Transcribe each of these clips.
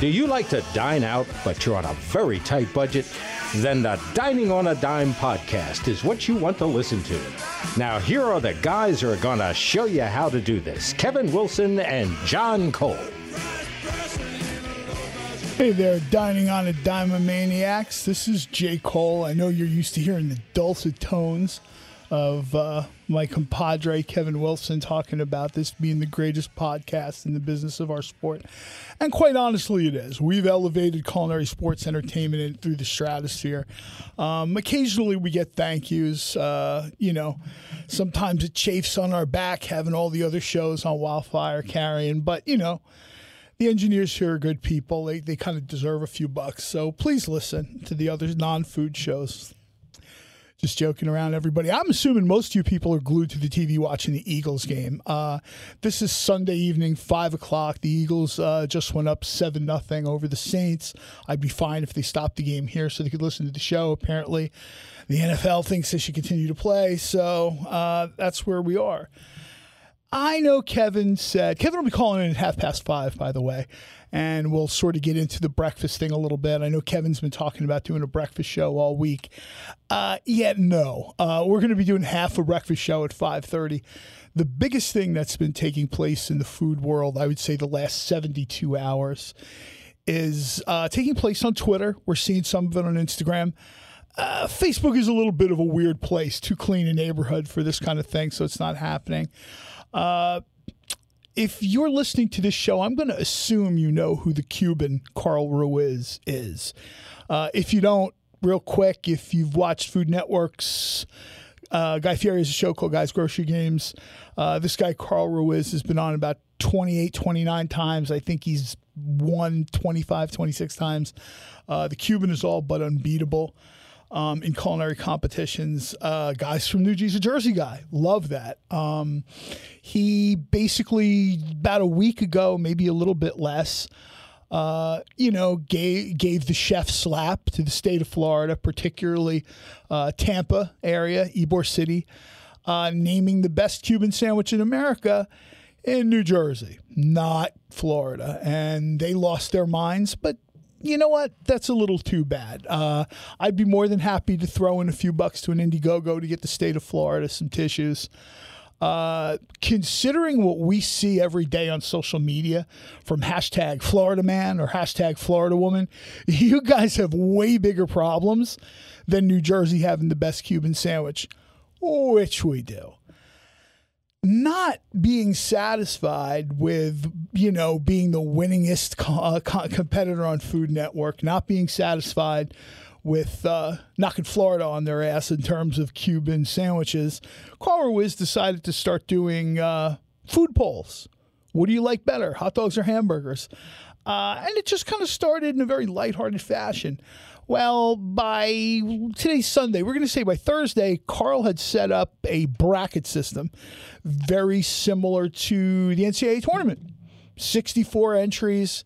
Do you like to dine out, but you're on a very tight budget? Then the Dining on a Dime podcast is what you want to listen to. Now, here are the guys who are going to show you how to do this Kevin Wilson and John Cole. Hey there, dining on a Dime Maniacs. This is Jay Cole. I know you're used to hearing the dulcet tones of uh, my compadre Kevin Wilson talking about this being the greatest podcast in the business of our sport. And quite honestly, it is. We've elevated culinary sports entertainment through the stratosphere. Um, occasionally, we get thank yous. Uh, you know, sometimes it chafes on our back having all the other shows on Wildfire carrying, but you know the engineers here are good people. They, they kind of deserve a few bucks. So please listen to the other non food shows. Just joking around, everybody. I'm assuming most of you people are glued to the TV watching the Eagles game. Uh, this is Sunday evening, five o'clock. The Eagles uh, just went up seven nothing over the Saints. I'd be fine if they stopped the game here so they could listen to the show. Apparently, the NFL thinks they should continue to play, so uh, that's where we are. I know Kevin said Kevin will be calling in at half past five, by the way, and we'll sort of get into the breakfast thing a little bit. I know Kevin's been talking about doing a breakfast show all week. Uh, yet no, uh, we're going to be doing half a breakfast show at five thirty. The biggest thing that's been taking place in the food world, I would say, the last seventy-two hours, is uh, taking place on Twitter. We're seeing some of it on Instagram. Uh, Facebook is a little bit of a weird place, too clean a neighborhood for this kind of thing, so it's not happening. Uh, if you're listening to this show, I'm going to assume you know who the Cuban Carl Ruiz is. Uh, if you don't, real quick, if you've watched Food Network's uh, Guy Fieri has a show called Guys Grocery Games. Uh, this guy, Carl Ruiz, has been on about 28, 29 times. I think he's won 25, 26 times. Uh, the Cuban is all but unbeatable um, in culinary competitions. Uh, guys from New Jersey, Jersey guy, love that. Um, he basically about a week ago, maybe a little bit less. Uh, you know, gave gave the chef slap to the state of Florida, particularly uh, Tampa area, Ybor City, uh, naming the best Cuban sandwich in America in New Jersey, not Florida, and they lost their minds. But you know what? That's a little too bad. Uh, I'd be more than happy to throw in a few bucks to an Indiegogo to get the state of Florida some tissues. Uh, considering what we see every day on social media from hashtag Florida man or hashtag Florida woman, you guys have way bigger problems than New Jersey having the best Cuban sandwich, which we do not being satisfied with you know being the winningest co- uh, co- competitor on Food Network, not being satisfied with uh, knocking Florida on their ass in terms of Cuban sandwiches, Carl Ruiz decided to start doing uh, food polls. What do you like better, hot dogs or hamburgers? Uh, and it just kind of started in a very lighthearted fashion. Well, by today's Sunday, we're going to say by Thursday, Carl had set up a bracket system very similar to the NCAA tournament 64 entries,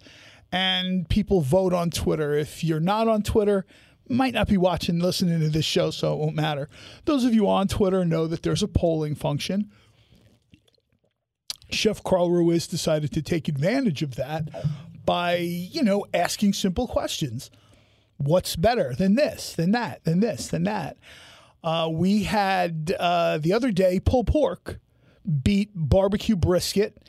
and people vote on Twitter. If you're not on Twitter, might not be watching, listening to this show, so it won't matter. Those of you on Twitter know that there's a polling function. Chef Carl Ruiz decided to take advantage of that by, you know, asking simple questions what's better than this, than that, than this, than that. Uh, we had uh, the other day pulled pork beat barbecue brisket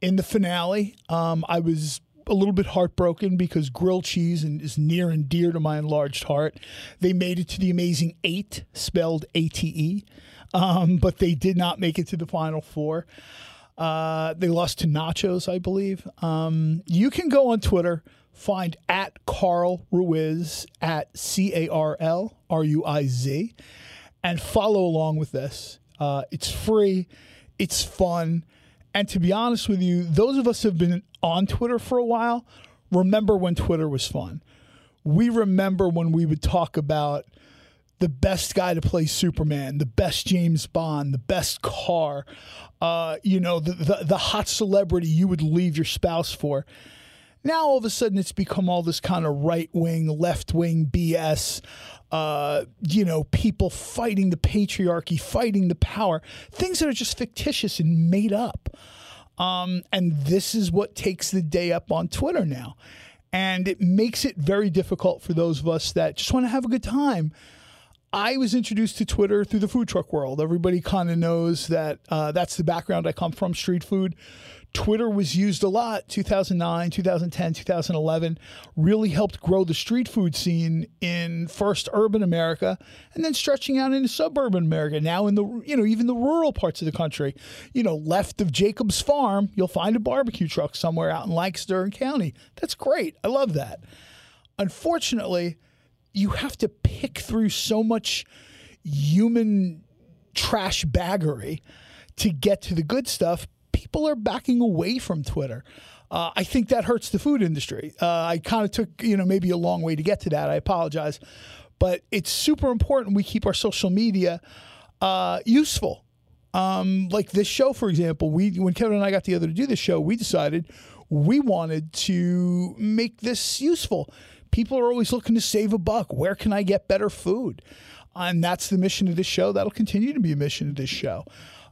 in the finale. Um, I was a little bit heartbroken because grilled cheese is near and dear to my enlarged heart. They made it to the amazing eight, spelled A T E, um, but they did not make it to the final four. Uh, they lost to Nachos, I believe. Um, you can go on Twitter find at Carl Ruiz at C A R L R U I Z and follow along with this. Uh, it's free, it's fun. And to be honest with you, those of us who have been on Twitter for a while remember when Twitter was fun. We remember when we would talk about the best guy to play Superman, the best James Bond, the best car, uh, you know, the, the, the hot celebrity you would leave your spouse for. Now all of a sudden it's become all this kind of right wing, left wing BS. Uh, you know, people fighting the patriarchy, fighting the power, things that are just fictitious and made up. Um, and this is what takes the day up on Twitter now. And it makes it very difficult for those of us that just want to have a good time. I was introduced to Twitter through the food truck world. Everybody kind of knows that uh, that's the background I come from street food. Twitter was used a lot 2009, 2010, 2011, really helped grow the street food scene in first urban America and then stretching out into suburban America. Now in the you know even the rural parts of the country, you know, left of Jacob's farm, you'll find a barbecue truck somewhere out in Lancaster County. That's great. I love that. Unfortunately, you have to pick through so much human trash baggery to get to the good stuff people are backing away from Twitter. Uh, I think that hurts the food industry. Uh, I kind of took, you know, maybe a long way to get to that. I apologize. But it's super important we keep our social media uh, useful. Um, like this show, for example, we when Kevin and I got together to do this show, we decided we wanted to make this useful. People are always looking to save a buck. Where can I get better food? And that's the mission of this show. That'll continue to be a mission of this show.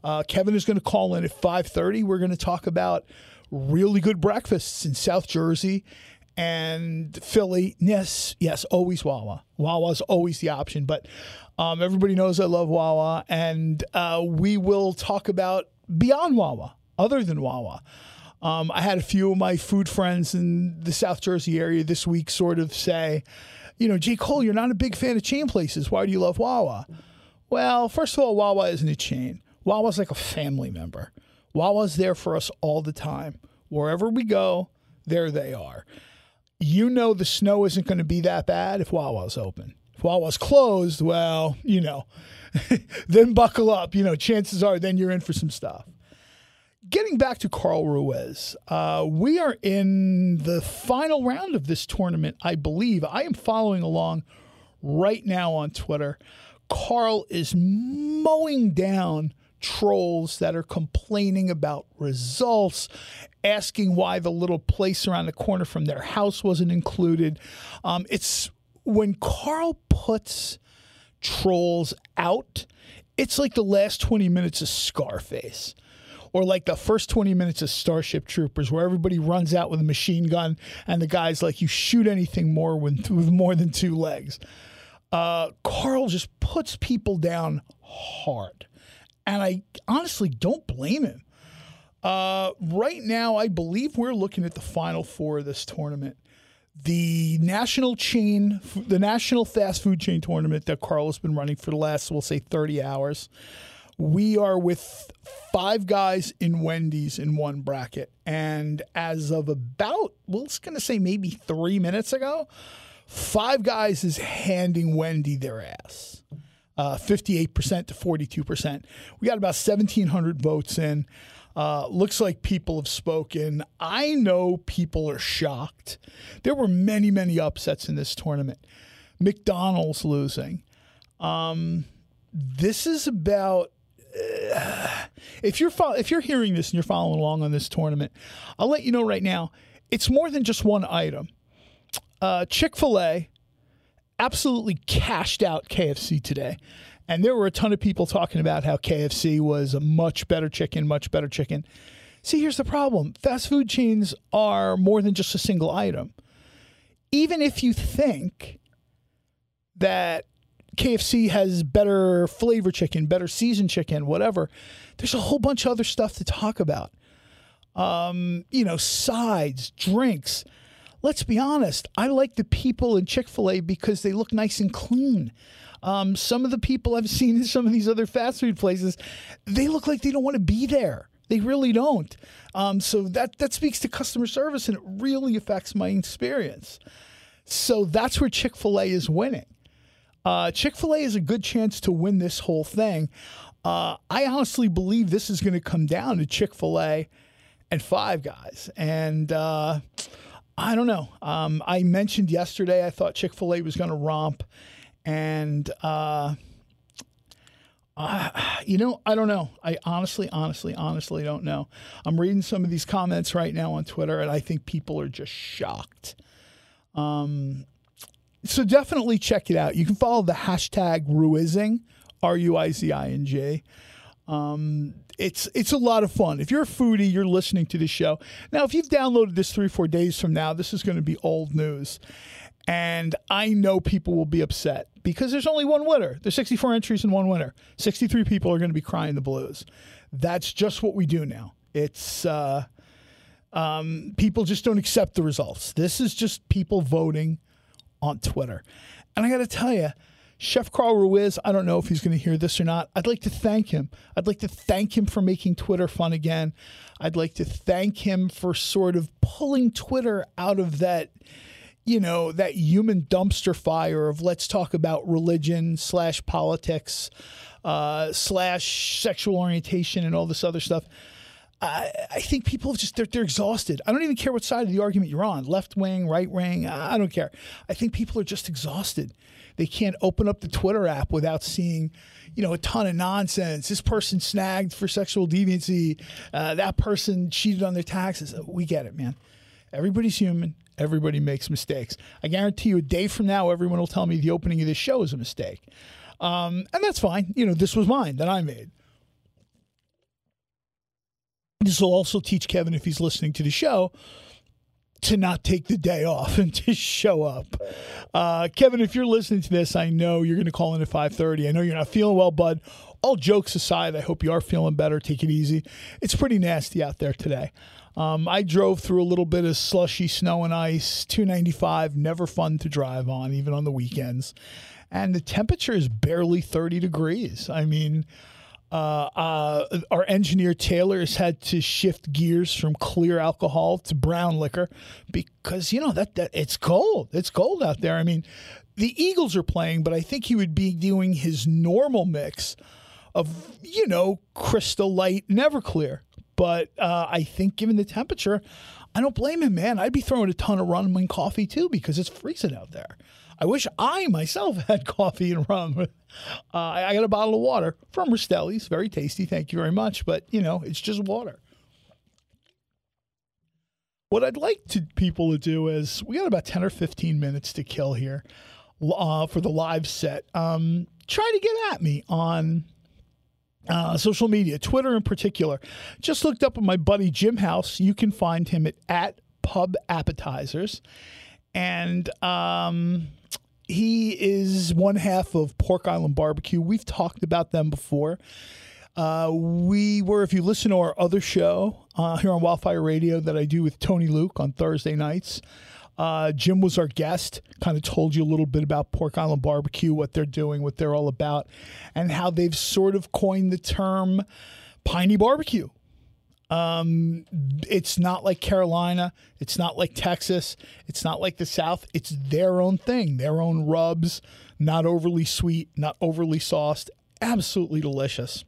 Uh, Kevin is going to call in at 5:30. We're going to talk about really good breakfasts in South Jersey and Philly. Yes, yes, always Wawa. Wawa's always the option, but um, everybody knows I love Wawa, and uh, we will talk about beyond Wawa, other than Wawa. Um, I had a few of my food friends in the South Jersey area this week sort of say, you know, J. Cole, you're not a big fan of chain places. Why do you love Wawa? Well, first of all, Wawa isn't a chain. Wawa's like a family member. Wawa's there for us all the time. Wherever we go, there they are. You know the snow isn't going to be that bad if Wawa's open. If Wawa's closed, well, you know, then buckle up. You know, chances are then you're in for some stuff. Getting back to Carl Ruiz, uh, we are in the final round of this tournament, I believe. I am following along right now on Twitter. Carl is mowing down trolls that are complaining about results, asking why the little place around the corner from their house wasn't included. Um, it's when Carl puts trolls out, it's like the last 20 minutes of Scarface. Or like the first 20 minutes of Starship Troopers, where everybody runs out with a machine gun and the guy's like, you shoot anything more with, more than two legs. Uh, Carl just puts people down hard and I honestly don't blame him. Uh, right now, I believe we're looking at the final four of this tournament. The national chain, the national fast food chain tournament that Carl has been running for the last, we'll say, 30 hours. We are with five guys in Wendy's in one bracket. And as of about, well, it's going to say maybe three minutes ago, five guys is handing Wendy their ass uh, 58% to 42%. We got about 1,700 votes in. Uh, looks like people have spoken. I know people are shocked. There were many, many upsets in this tournament. McDonald's losing. Um, this is about. Uh, if you're fo- if you're hearing this and you're following along on this tournament, I'll let you know right now. It's more than just one item. Uh, Chick Fil A absolutely cashed out KFC today. And there were a ton of people talking about how KFC was a much better chicken, much better chicken. See, here's the problem fast food chains are more than just a single item. Even if you think that KFC has better flavor chicken, better seasoned chicken, whatever, there's a whole bunch of other stuff to talk about. Um, you know, sides, drinks let's be honest, I like the people in Chick fil A because they look nice and clean. Um, some of the people I've seen in some of these other fast food places, they look like they don't want to be there. They really don't. Um, so that that speaks to customer service, and it really affects my experience. So that's where Chick Fil A is winning. Uh, Chick Fil A is a good chance to win this whole thing. Uh, I honestly believe this is going to come down to Chick Fil A and Five Guys, and uh, I don't know. Um, I mentioned yesterday I thought Chick Fil A was going to romp, and uh, uh, you know I don't know. I honestly, honestly, honestly don't know. I'm reading some of these comments right now on Twitter, and I think people are just shocked. Um, so definitely check it out. You can follow the hashtag Ruizing, R U I Z I N G. Um, it's it's a lot of fun. If you're a foodie, you're listening to this show. Now, if you've downloaded this three four days from now, this is going to be old news, and I know people will be upset because there's only one winner. There's 64 entries and one winner. 63 people are going to be crying the blues. That's just what we do now. It's uh, um, people just don't accept the results. This is just people voting on Twitter, and I got to tell you Chef Carl Ruiz, I don't know if he's going to hear this or not. I'd like to thank him. I'd like to thank him for making Twitter fun again. I'd like to thank him for sort of pulling Twitter out of that, you know, that human dumpster fire of let's talk about religion slash politics uh, slash sexual orientation and all this other stuff. I, I think people just they're, they're exhausted. I don't even care what side of the argument you're on, left wing, right wing. I don't care. I think people are just exhausted. They can't open up the Twitter app without seeing, you know, a ton of nonsense. This person snagged for sexual deviancy. Uh, that person cheated on their taxes. We get it, man. Everybody's human. Everybody makes mistakes. I guarantee you, a day from now, everyone will tell me the opening of this show is a mistake. Um, and that's fine. You know, this was mine that I made. This will also teach Kevin, if he's listening to the show, to not take the day off and to show up. Uh, Kevin, if you're listening to this, I know you're going to call in at 5:30. I know you're not feeling well, bud. All jokes aside, I hope you are feeling better. Take it easy. It's pretty nasty out there today. Um, I drove through a little bit of slushy snow and ice. 295, never fun to drive on, even on the weekends. And the temperature is barely 30 degrees. I mean, uh, uh, our engineer Taylor has had to shift gears from clear alcohol to brown liquor because you know that that it's cold. It's cold out there. I mean, the Eagles are playing, but I think he would be doing his normal mix of you know Crystal Light, Everclear. But uh, I think given the temperature, I don't blame him, man. I'd be throwing a ton of rum and coffee too because it's freezing out there. I wish I myself had coffee and rum. Uh, I got a bottle of water from Rastelli's. Very tasty. Thank you very much. But, you know, it's just water. What I'd like to people to do is we got about 10 or 15 minutes to kill here uh, for the live set. Um, try to get at me on uh, social media, Twitter in particular. Just looked up my buddy Jim House. You can find him at, at Pub Appetizers. And um, he is one half of Pork Island Barbecue. We've talked about them before. Uh, we were, if you listen to our other show uh, here on Wildfire Radio that I do with Tony Luke on Thursday nights, uh, Jim was our guest, kind of told you a little bit about Pork Island Barbecue, what they're doing, what they're all about, and how they've sort of coined the term piney barbecue. Um, it's not like Carolina. It's not like Texas. It's not like the South. It's their own thing, their own rubs, not overly sweet, not overly sauced. Absolutely delicious.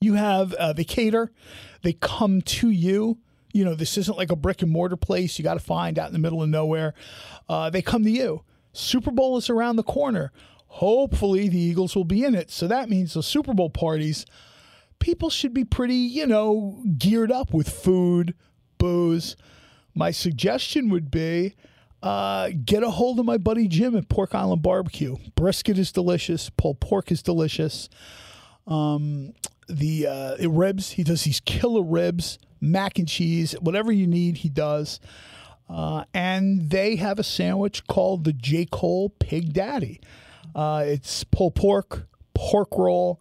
You have, uh, they cater, they come to you. You know, this isn't like a brick and mortar place you got to find out in the middle of nowhere. Uh, they come to you. Super Bowl is around the corner. Hopefully, the Eagles will be in it. So that means the Super Bowl parties people should be pretty, you know, geared up with food, booze. My suggestion would be uh, get a hold of my buddy Jim at Pork Island Barbecue. Brisket is delicious. Pulled pork is delicious. Um, the uh, ribs, he does these killer ribs, mac and cheese, whatever you need, he does. Uh, and they have a sandwich called the J. Cole Pig Daddy. Uh, it's pulled pork, pork roll,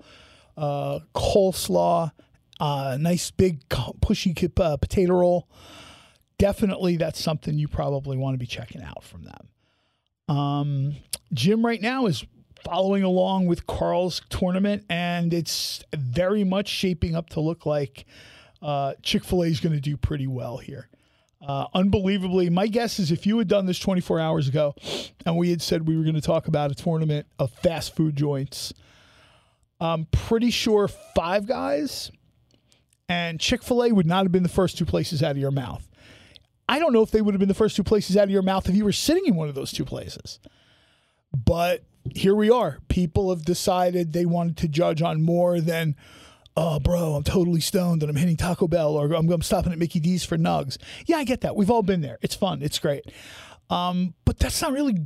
uh, coleslaw, uh, nice big pushy uh, potato roll. Definitely, that's something you probably want to be checking out from them. Um, Jim right now is following along with Carl's tournament, and it's very much shaping up to look like uh, Chick fil A is going to do pretty well here. Uh, unbelievably, my guess is if you had done this 24 hours ago and we had said we were going to talk about a tournament of fast food joints I'm pretty sure Five Guys and Chick fil A would not have been the first two places out of your mouth. I don't know if they would have been the first two places out of your mouth if you were sitting in one of those two places. But here we are. People have decided they wanted to judge on more than, oh, bro, I'm totally stoned and I'm hitting Taco Bell or I'm, I'm stopping at Mickey D's for nugs. Yeah, I get that. We've all been there. It's fun. It's great. Um, but that's not really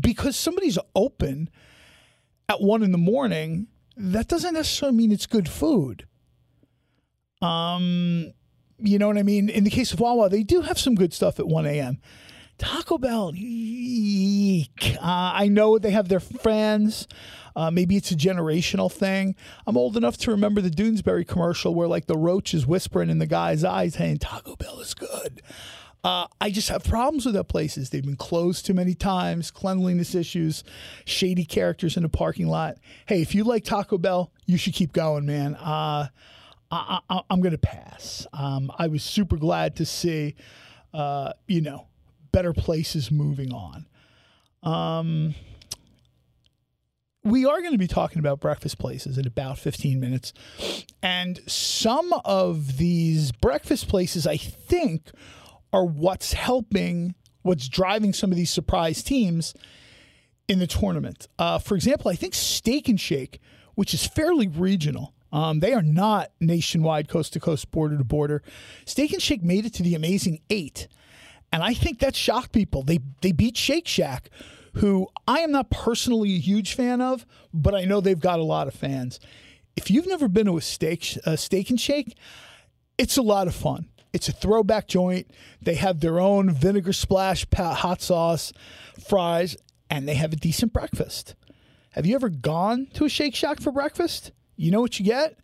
because somebody's open at one in the morning that doesn't necessarily mean it's good food. Um, you know what I mean? In the case of Wawa, they do have some good stuff at 1 a.m. Taco Bell, eek. Uh, I know they have their fans. Uh, maybe it's a generational thing. I'm old enough to remember the Doonesbury commercial where like the roach is whispering in the guy's eyes, saying Taco Bell is good. Uh, I just have problems with that places. They've been closed too many times, cleanliness issues, shady characters in the parking lot. Hey, if you like Taco Bell, you should keep going, man. Uh, I, am going to pass. Um, I was super glad to see, uh, you know, better places moving on. Um, we are going to be talking about breakfast places in about 15 minutes. And some of these breakfast places, I think, are what's helping, what's driving some of these surprise teams in the tournament. Uh, for example, I think Steak and Shake, which is fairly regional, um, they are not nationwide, coast to coast, border to border. Steak and Shake made it to the amazing eight. And I think that shocked people. They they beat Shake Shack, who I am not personally a huge fan of, but I know they've got a lot of fans. If you've never been to a steak a steak and shake, it's a lot of fun. It's a throwback joint. They have their own vinegar splash hot sauce, fries, and they have a decent breakfast. Have you ever gone to a Shake Shack for breakfast? You know what you get?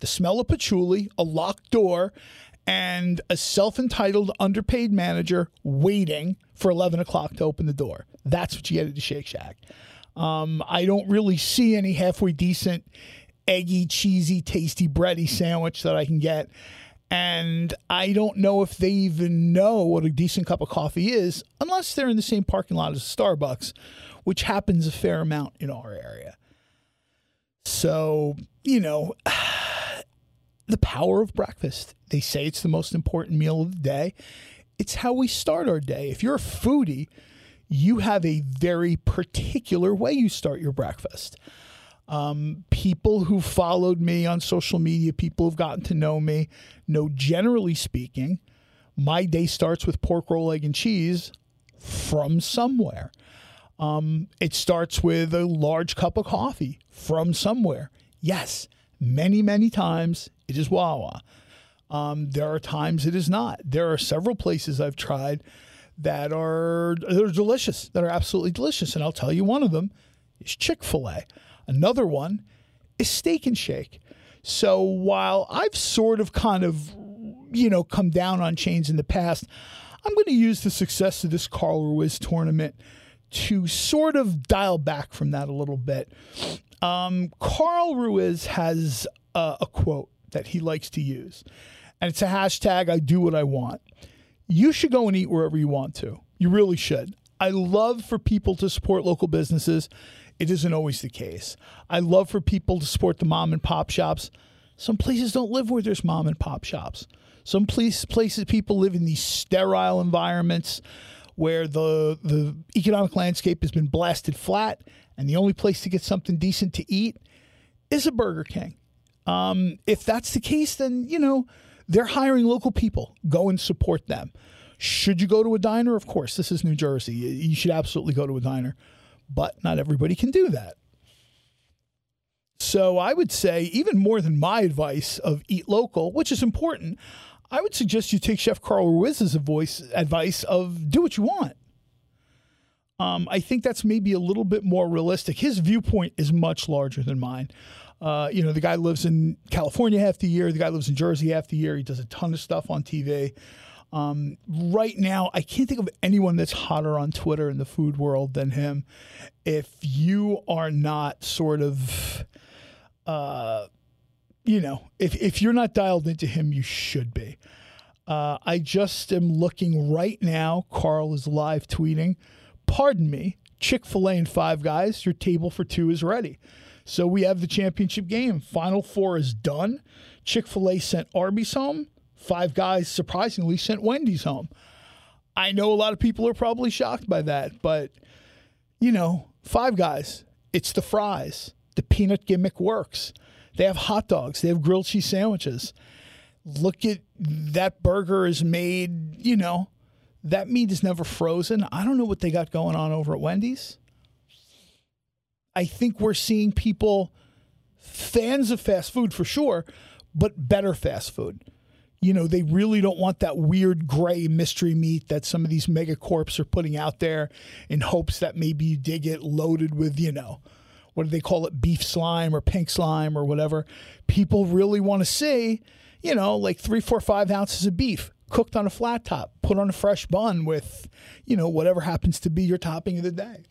The smell of patchouli, a locked door, and a self entitled underpaid manager waiting for 11 o'clock to open the door. That's what you get at the Shake Shack. Um, I don't really see any halfway decent, eggy, cheesy, tasty, bready sandwich that I can get. And I don't know if they even know what a decent cup of coffee is unless they're in the same parking lot as Starbucks, which happens a fair amount in our area. So, you know, the power of breakfast. They say it's the most important meal of the day. It's how we start our day. If you're a foodie, you have a very particular way you start your breakfast. Um, people who followed me on social media, people who've gotten to know me, know generally speaking, my day starts with pork roll, egg, and cheese from somewhere. Um, it starts with a large cup of coffee from somewhere. Yes, many, many times it is Wawa. Um, there are times it is not. There are several places I've tried that are they're delicious, that are absolutely delicious, and I'll tell you one of them is Chick Fil A. Another one is Steak and Shake. So while I've sort of kind of you know come down on chains in the past, I'm going to use the success of this Carl Ruiz tournament to sort of dial back from that a little bit. Um, Carl Ruiz has a, a quote that he likes to use, and it's a hashtag I do what I want. You should go and eat wherever you want to. You really should. I love for people to support local businesses. It isn't always the case. I love for people to support the mom and pop shops. Some places don't live where there's mom and pop shops. Some place, places people live in these sterile environments where the the economic landscape has been blasted flat, and the only place to get something decent to eat is a Burger King. Um, if that's the case, then you know they're hiring local people. Go and support them. Should you go to a diner? Of course, this is New Jersey. You should absolutely go to a diner, but not everybody can do that. So I would say, even more than my advice of eat local, which is important, I would suggest you take Chef Carl Ruiz's voice advice of do what you want. Um, I think that's maybe a little bit more realistic. His viewpoint is much larger than mine. Uh, you know, the guy lives in California half the year. The guy lives in Jersey half the year. He does a ton of stuff on TV. Um, right now, I can't think of anyone that's hotter on Twitter in the food world than him. If you are not sort of, uh, you know, if, if you're not dialed into him, you should be. Uh, I just am looking right now. Carl is live tweeting. Pardon me, Chick fil A and Five Guys, your table for two is ready. So we have the championship game. Final four is done. Chick fil A sent Arby's home. Five Guys surprisingly sent Wendy's home. I know a lot of people are probably shocked by that, but you know, Five Guys, it's the fries. The peanut gimmick works. They have hot dogs, they have grilled cheese sandwiches. Look at that burger is made, you know, that meat is never frozen. I don't know what they got going on over at Wendy's. I think we're seeing people fans of fast food for sure, but better fast food. You know, they really don't want that weird gray mystery meat that some of these megacorps are putting out there in hopes that maybe you dig it loaded with, you know, what do they call it, beef slime or pink slime or whatever. People really want to see, you know, like three, four, five ounces of beef cooked on a flat top, put on a fresh bun with, you know, whatever happens to be your topping of the day.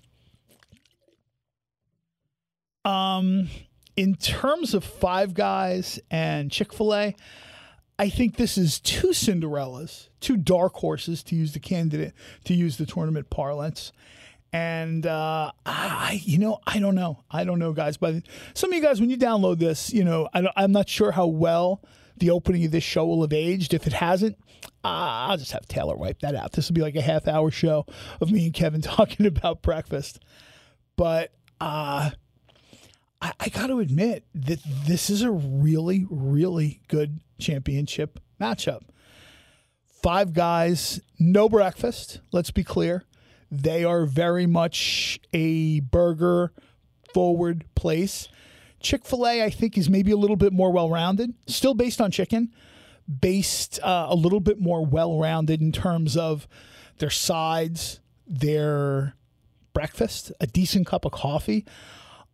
Um, in terms of Five Guys and Chick fil A, I think this is two Cinderellas, two dark horses to use the candidate, to use the tournament parlance. And uh, I, you know, I don't know. I don't know, guys. But some of you guys, when you download this, you know, I am not sure how well the opening of this show will have aged. If it hasn't, uh, I'll just have Taylor wipe that out. This will be like a half hour show of me and Kevin talking about breakfast. But uh, I, I got to admit that this is a really, really good championship matchup. Five guys, no breakfast. Let's be clear. They are very much a burger forward place. Chick fil A, I think, is maybe a little bit more well rounded, still based on chicken, based uh, a little bit more well rounded in terms of their sides, their breakfast, a decent cup of coffee.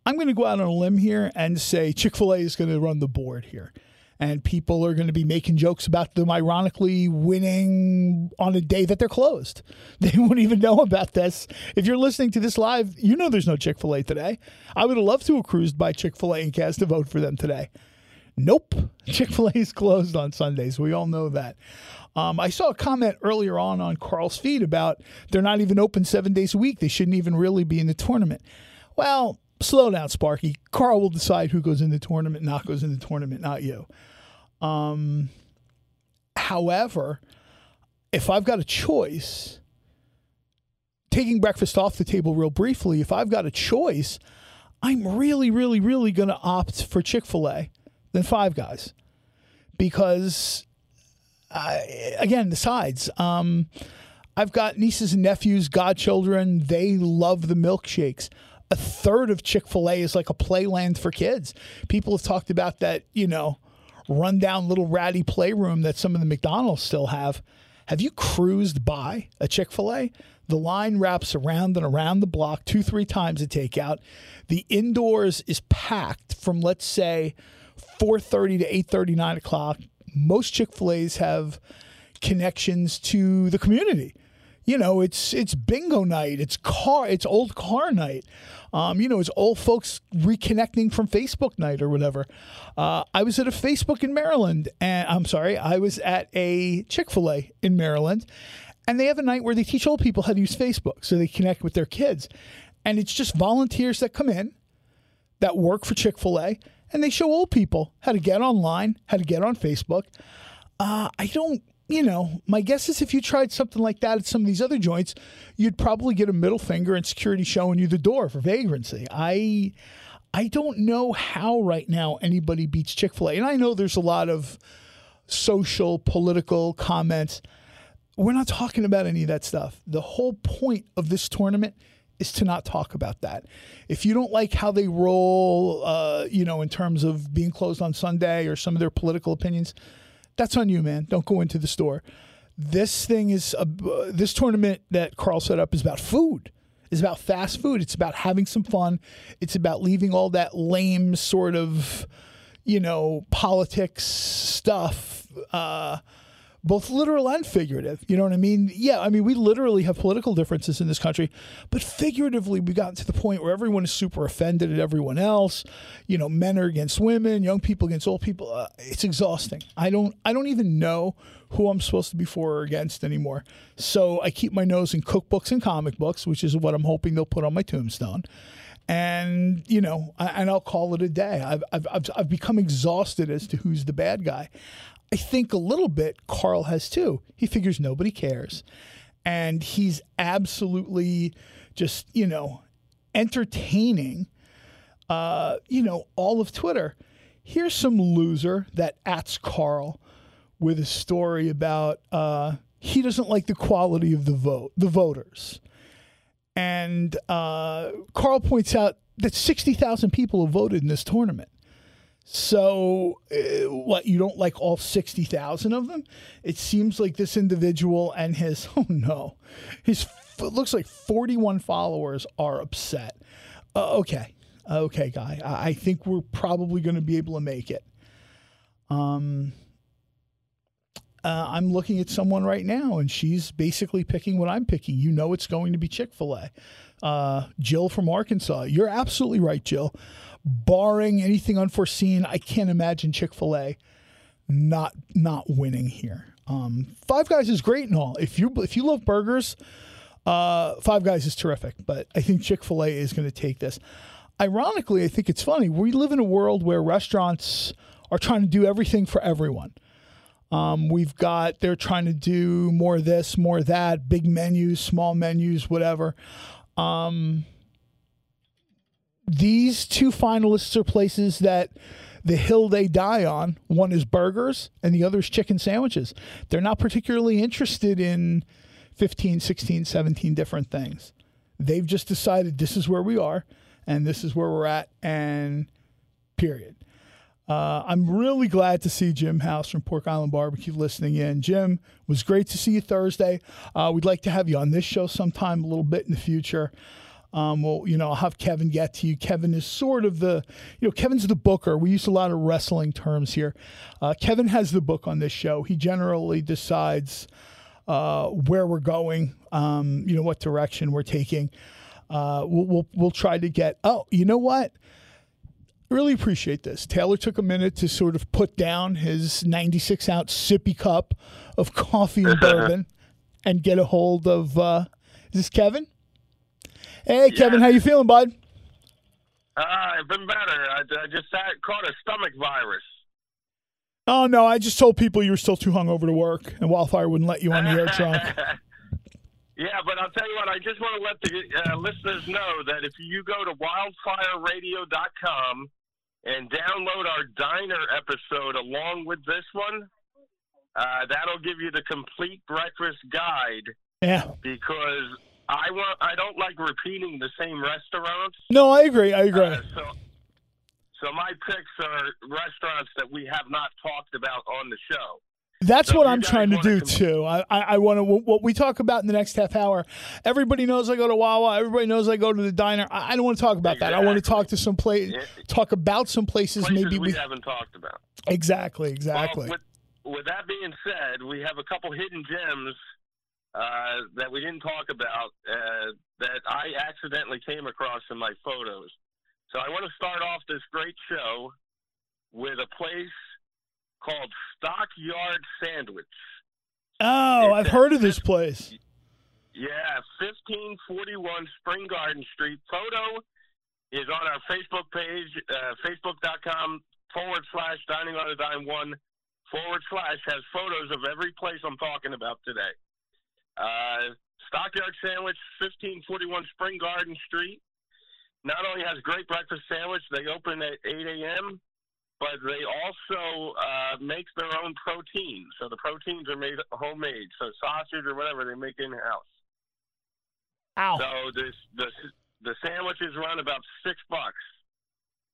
I'm going to go out on a limb here and say Chick fil A is going to run the board here. And people are going to be making jokes about them ironically winning on a day that they're closed. They won't even know about this. If you're listening to this live, you know there's no Chick fil A today. I would have loved to have cruised by Chick fil A and cast a vote for them today. Nope. Chick fil A is closed on Sundays. We all know that. Um, I saw a comment earlier on on Carl's feed about they're not even open seven days a week. They shouldn't even really be in the tournament. Well, slow down, Sparky. Carl will decide who goes in the tournament, not goes in the tournament, not you. Um, however, if I've got a choice, taking breakfast off the table real briefly, if I've got a choice, I'm really, really, really going to opt for Chick fil A than Five Guys. Because, uh, again, the sides. Um, I've got nieces and nephews, godchildren. They love the milkshakes a third of Chick fil A is like a playland for kids. People have talked about that, you know, rundown little ratty playroom that some of the McDonald's still have. Have you cruised by a Chick fil A? The line wraps around and around the block two, three times a takeout. The indoors is packed from, let's say, 4.30 to 8.30, 9 o'clock. Most Chick fil A's have connections to the community you know, it's it's bingo night, it's car, it's old car night. Um, you know, it's old folks reconnecting from Facebook night or whatever. Uh, I was at a Facebook in Maryland, and I'm sorry, I was at a Chick Fil A in Maryland, and they have a night where they teach old people how to use Facebook so they connect with their kids, and it's just volunteers that come in that work for Chick Fil A, and they show old people how to get online, how to get on Facebook. Uh, I don't you know, my guess is if you tried something like that at some of these other joints, you'd probably get a middle finger and security showing you the door for vagrancy. I I don't know how right now anybody beats Chick-fil-A. And I know there's a lot of social, political comments. We're not talking about any of that stuff. The whole point of this tournament is to not talk about that. If you don't like how they roll, uh, you know, in terms of being closed on Sunday or some of their political opinions, that's on you, man. Don't go into the store. This thing is a, uh, this tournament that Carl set up is about food. Is about fast food. It's about having some fun. It's about leaving all that lame sort of, you know, politics stuff. Uh, both literal and figurative. You know what I mean? Yeah, I mean, we literally have political differences in this country, but figuratively, we've gotten to the point where everyone is super offended at everyone else. You know, men are against women, young people against old people. Uh, it's exhausting. I don't, I don't even know who I'm supposed to be for or against anymore. So I keep my nose in cookbooks and comic books, which is what I'm hoping they'll put on my tombstone and you know, and I'll call it a day. I've, I've, I've become exhausted as to who's the bad guy. I think a little bit Carl has too. He figures nobody cares. And he's absolutely just, you know, entertaining, uh, you know, all of Twitter. Here's some loser that ats Carl with a story about uh, he doesn't like the quality of the vote, the voters. And uh, Carl points out that 60,000 people have voted in this tournament. So, uh, what, you don't like all 60,000 of them? It seems like this individual and his, oh no, his, it looks like 41 followers are upset. Uh, okay. Okay, guy. I, I think we're probably going to be able to make it. Um, uh, I'm looking at someone right now, and she's basically picking what I'm picking. You know, it's going to be Chick fil A. Uh, Jill from Arkansas. You're absolutely right, Jill. Barring anything unforeseen, I can't imagine Chick fil A not not winning here. Um, Five Guys is great and all. If you if you love burgers, uh, Five Guys is terrific. But I think Chick Fil A is going to take this. Ironically, I think it's funny. We live in a world where restaurants are trying to do everything for everyone. Um, we've got they're trying to do more this, more that, big menus, small menus, whatever. Um, these two finalists are places that the hill they die on. One is burgers, and the other is chicken sandwiches. They're not particularly interested in 15, 16, 17 different things. They've just decided this is where we are, and this is where we're at, and period. Uh, I'm really glad to see Jim House from Pork Island Barbecue listening in. Jim, was great to see you Thursday. Uh, we'd like to have you on this show sometime a little bit in the future. Um, well, you know, I'll have Kevin get to you. Kevin is sort of the, you know, Kevin's the booker. We use a lot of wrestling terms here. Uh, Kevin has the book on this show. He generally decides uh, where we're going, um, you know, what direction we're taking. Uh, we'll, we'll, we'll try to get, oh, you know what? really appreciate this. Taylor took a minute to sort of put down his 96 ounce sippy cup of coffee and bourbon and get a hold of. Uh, is this Kevin? Hey, Kevin, how you feeling, bud? Uh, I've been better. I, I just had, caught a stomach virus. Oh no! I just told people you were still too hungover to work, and Wildfire wouldn't let you on the air drunk. yeah, but I'll tell you what. I just want to let the uh, listeners know that if you go to wildfireradio.com and download our diner episode along with this one. Uh, that'll give you the complete breakfast guide. Yeah. Because I want I don't like repeating the same restaurants. No, I agree. I agree. Uh, so, so my picks are restaurants that we have not talked about on the show. That's so what I'm trying to do too. I, I, I want to what we talk about in the next half hour. Everybody knows I go to Wawa. Everybody knows I go to the diner. I, I don't want to talk about exactly. that. I want to talk to some place, talk about some places, places maybe we, we, haven't talked about. Exactly, exactly. Well, with, with, that being said, we have a couple hidden gems uh, that we didn't talk about uh, that I accidentally came across in my photos. So I want to start off this great show with a place called Stockyard Sandwich. Oh, it's I've heard of this place. Yeah, 1541 Spring Garden Street. Photo is on our Facebook page, uh, facebook.com forward slash dining on a dime one forward slash has photos of every place I'm talking about today. Uh, Stockyard Sandwich, 1541 Spring Garden Street. Not only has great breakfast sandwich, they open at 8 a.m but they also uh, make their own protein. So the proteins are made homemade. So sausage or whatever they make in house. Ow. So this the the sandwiches run about six bucks.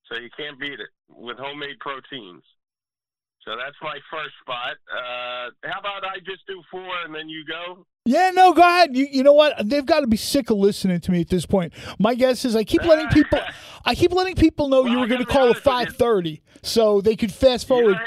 So you can't beat it with homemade proteins. So that's my first spot. Uh, how about I just do four and then you go? Yeah, no, go ahead. You, you know what? They've got to be sick of listening to me at this point. My guess is I keep letting people, I keep letting people know well, you were going to call at five thirty, so they could fast forward.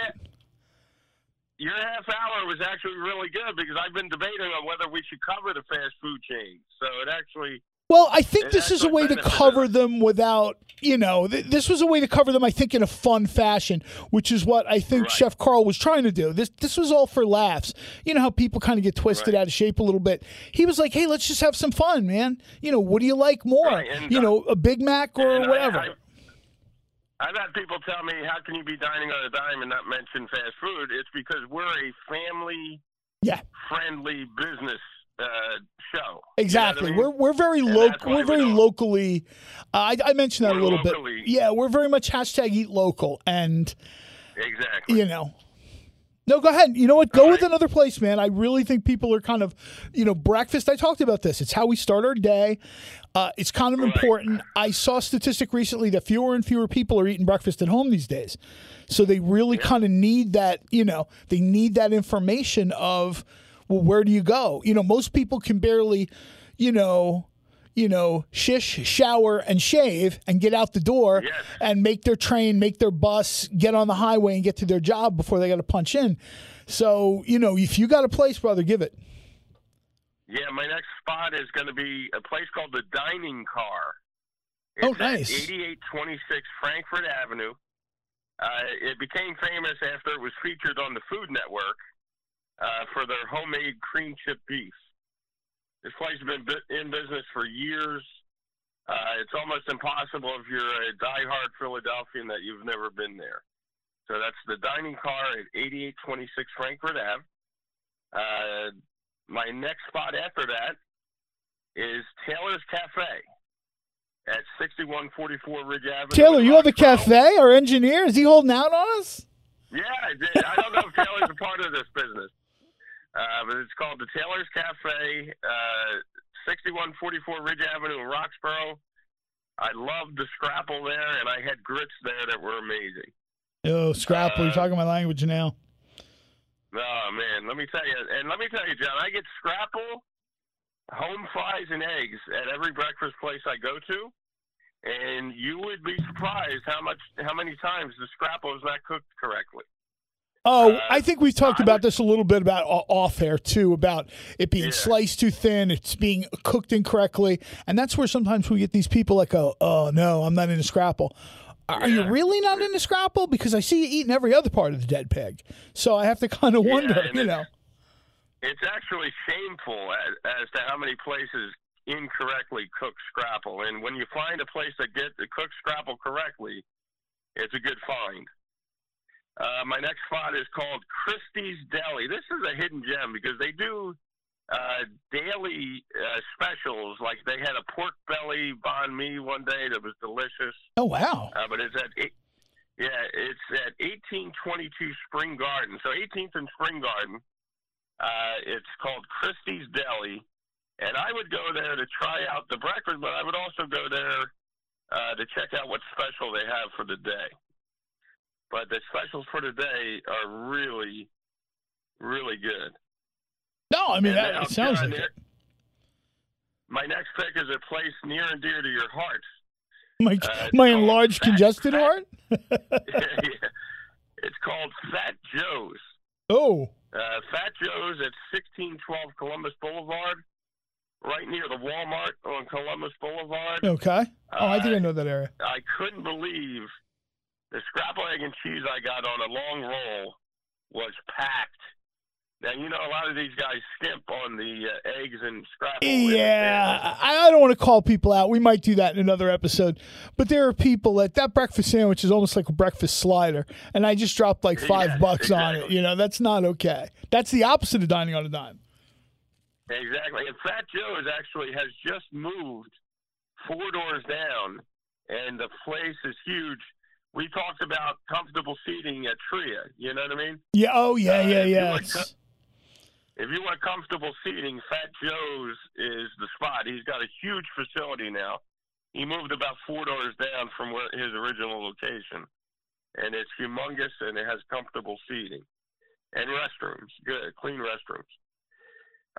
Your, your half hour was actually really good because I've been debating on whether we should cover the fast food chain. So it actually well, I think this is a way to cover them without, you know, th- this was a way to cover them. I think in a fun fashion, which is what I think right. Chef Carl was trying to do. This this was all for laughs. You know how people kind of get twisted right. out of shape a little bit. He was like, "Hey, let's just have some fun, man. You know, what do you like more? Right. And, you uh, know, a Big Mac or whatever." I, I, I've had people tell me, "How can you be dining on a dime and not mention fast food?" It's because we're a family, yeah, friendly business uh, show. Exactly. You know I mean? We're we're very local. We're very we locally. Uh, I, I mentioned that we're a little locally. bit. Yeah, we're very much hashtag eat local and exactly. You know. No, go ahead. You know what? Go with another place, man. I really think people are kind of, you know, breakfast. I talked about this. It's how we start our day. Uh, it's kind of important. I saw a statistic recently that fewer and fewer people are eating breakfast at home these days. So they really kind of need that, you know, they need that information of, well, where do you go? You know, most people can barely, you know, you know, shish, shower, and shave and get out the door Yes. and make their train, make their bus, get on the highway and get to their job before they got to punch in. So, you know, if you got a place, brother, give it. Yeah, my next spot is going to be a place called the Dining Car. It's Oh, nice. 8826 Frankford Avenue. Uh, it became famous after it was featured on the Food Network uh, for their homemade cream chip beef. This place has been in business for years. Uh, it's almost impossible if you're a diehard Philadelphian that you've never been there. So that's the dining car at 8826 Frankford Ave. Uh, my next spot after that is Taylor's Cafe at 6144 Ridge Avenue. Taylor, you have a cafe? Our engineer is he holding out on us? Yeah, I did. I don't know if Taylor's a part of this business, uh, but it's called the Taylor's Cafe, uh, 6144 Ridge Avenue in Roxborough. I loved the scrapple there, and I had grits there that were amazing. Oh, Scrapple, you're Uh, talking my language now. Oh man, let me tell you, and let me tell you, John, I get scrapple, home fries, and eggs at every breakfast place I go to, and you would be surprised how much, how many times the scrapple is not cooked correctly. Oh, Uh, I think we've talked about this a little bit about off air too, about it being Yeah. sliced too thin, it's being cooked incorrectly, and that's where sometimes we get these people like, "Oh, oh no, I'm not into Scrapple." Are you really not into Scrapple? Because I see you eating every other part of the dead pig, so I have to kind of Yeah, wonder, you know. It's actually shameful as, as to how many places incorrectly cook scrapple, and when you find a place that get that cooks scrapple correctly, it's a good find. Uh, my next spot is called Christie's Deli. This is a hidden gem because they do uh, daily uh, specials. Like they had a pork belly banh mi one day that was delicious. Oh wow, Uh, but it's at eight, yeah, it's at 1822 Spring Garden. So 18th and Spring Garden. Uh, it's called Christie's Deli, and I would go there to try out the breakfast, but I would also go there uh, to check out what special they have for the day. But the specials for today are really, really good. no, I mean that it sounds like it. My next pick is a place near and dear to your heart. My uh, my enlarged Fat- congested Fat- heart. yeah. It's called Fat Joe's. Oh, Uh, Fat Joe's at 1612 Columbus Boulevard, right near the Walmart on Columbus Boulevard. okay. Oh, I didn't Uh, know that area. I couldn't believe the scrapple egg and cheese I got on a long roll was packed. Now you know a lot of these guys skimp on the uh, eggs and scrapple. in the sandwich. Yeah, I, I don't want to call people out. We might do that in another episode. But there are people that that breakfast sandwich is almost like a breakfast slider, and I just dropped like five Yes, bucks on it. You know, that's not okay. That's the opposite of dining on a dime. Exactly. And Fat Joe's actually has just moved four doors down, and the place is huge. We talked about comfortable seating at Tria. You know what I mean? Yeah. Oh, yeah, Uh, yeah, yeah. If you want comfortable seating, Fat Joe's is the spot. He's got a huge facility now. He moved about four doors down from where his original location, and it's humongous and it has comfortable seating and restrooms. Good, clean restrooms.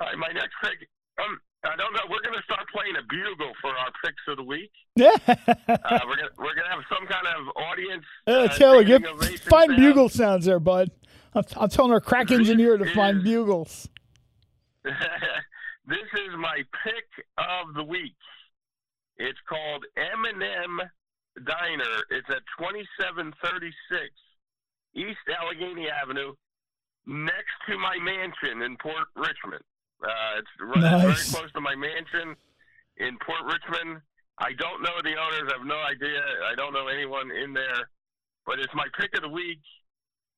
All right, my next pick. Um, I don't know. We're going to start playing a bugle for our picks of the week. Yeah. Uh, we're going we're gonna have some kind of audience. Uh, uh, Taylor, get find sound. bugle sounds there, bud. I'm, I'm telling our crack This engineer to find bugles. this is my pick of the week. It's called M&M Diner. It's at 2736 East Allegheny Avenue, next to my mansion in Port Richmond. Uh, it's right, Nice. very close to my mansion in Port Richmond. I don't know the owners. I have no idea. I don't know anyone in there, but it's my pick of the week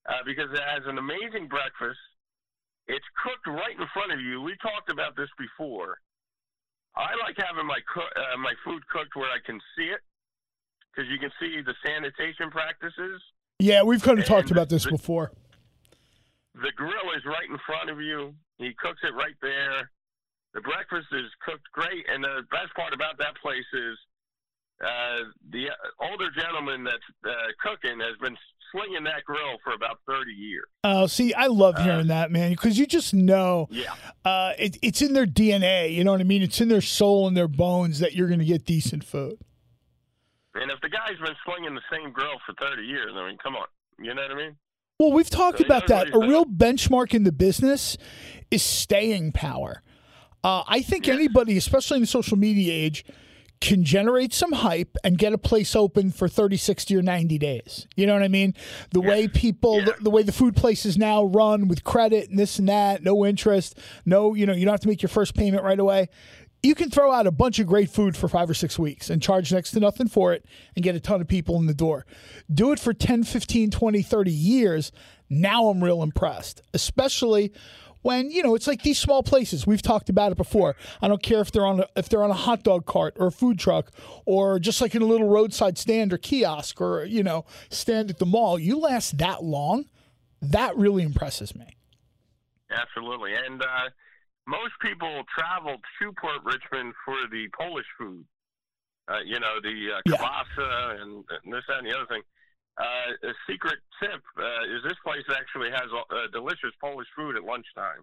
uh, because it has an amazing breakfast. It's cooked right in front of you. We talked about this before. I like having my cook, uh, my food cooked where I can see it because you can see the sanitation practices. Yeah, we've kind of talked about this the- before. The grill is right in front of you. He cooks it right there. The breakfast is cooked great, and the best part about that place is uh, the older gentleman that's uh, cooking has been slinging that grill for about 30 years. Oh, see, I love hearing uh, that, man, because you just know yeah. Uh, it, it's in their DNA. You know what I mean? It's in their soul and their bones that you're going to get decent food. And if the guy's been slinging the same grill for 30 years, I mean, come on. You know what I mean? Well, we've talked so about that. A real benchmark in the business is staying power. Uh, I think yes. anybody, especially in the social media age, can generate some hype and get a place open for 30, 60, or 90 days. You know what I mean? The way people, yeah. the, the, way the food places now run with credit and this and that, no interest, no, you know, you don't have to make your first payment right away. You can throw out a bunch of great food for five or six weeks and charge next to nothing for it and get a ton of people in the door. Do it for 10, 15, 20, 30 years. Now I'm real impressed, especially when you know it's like these small places. We've talked about it before. I don't care if they're on a, if they're on a hot dog cart or a food truck or just like in a little roadside stand or kiosk or you know stand at the mall. You last that long. That really impresses me. Absolutely. And uh, most people travel to port richmond for the polish food uh, you know the uh, kielbasa yeah. and, and this that and the other thing uh, a secret tip uh, is this place actually has uh, delicious Polish food at lunchtime.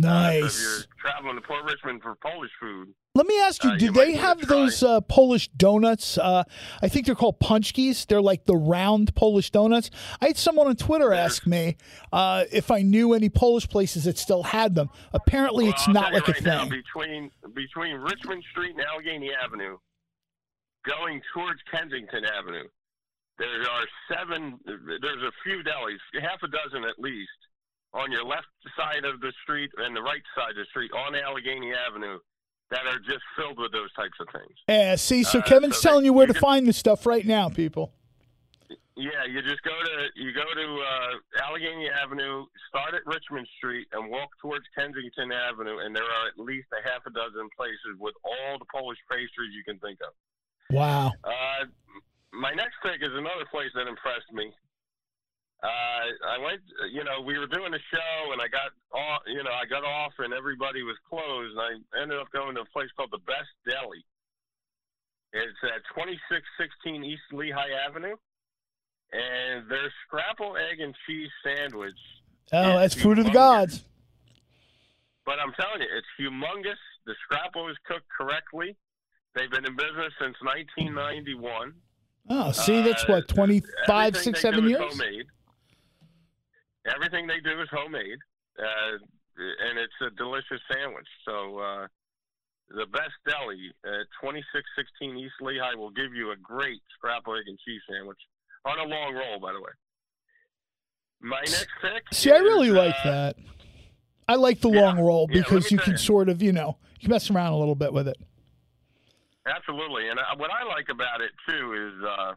Nice. Uh, if you're traveling to Port Richmond for Polish food, let me ask you: uh, Do you they have those uh, Polish donuts? I think they're called punchkis. They're like the round Polish donuts. I had someone on Twitter ask me if I knew any Polish places that still had them. Apparently, well, it's not like right a now, thing. Between between Richmond Street and Allegheny Avenue, going towards Kensington Avenue, there are seven, there's a few delis, half a dozen at least, on your left side of the street and the right side of the street on Allegheny Avenue that are just filled with those types of things. Yeah, see, so uh, Kevin's so telling you where you to find this stuff right now, people. Yeah, you just go to you go to uh, Allegheny Avenue, start at Richmond Street, and walk towards Kensington Avenue, and there are at least a half a dozen places with all the Polish pastries you can think of. Wow. Uh, my next pick is another place that impressed me. Uh, I went, you know, we were doing a show and I got off, you know, I got off and everybody was closed. And I ended up going to a place called the Best Deli. It's at 2616 East Lehigh Avenue. And their scrapple egg and cheese sandwich. Oh, that's food of the gods. But I'm telling you, it's humongous. The scrapple is cooked correctly. They've been in business since 1991. Oh, see, that's what, 25, 6, 7 years? Homemade. Everything they do is homemade, uh, and it's a delicious sandwich. So, uh, the best deli at 2616 East Lehigh will give you a great scrapple egg and cheese sandwich on a long roll, by the way. My next pick. See, is, I really uh, like that. I like the yeah, long roll because yeah, you can you. sort of, you know, you mess around a little bit with it. Absolutely, and uh, what I like about it too is uh,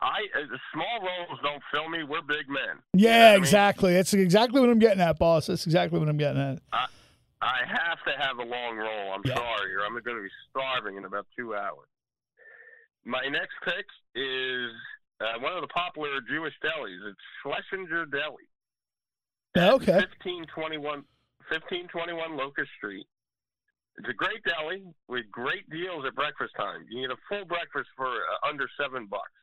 I uh, small roles don't fill me. We're big men. Yeah, you know exactly. Mean? That's exactly what I'm getting at, boss. That's exactly what I'm getting at. I, I have to have a long roll. I'm yeah. sorry, or I'm going to be starving in about two hours. My next pick is uh, one of the popular Jewish delis. It's Schlesinger Deli. Okay. 1521, 1521 Locust Street. It's a great deli with great deals at breakfast time. You get a full breakfast for uh, under seven bucks.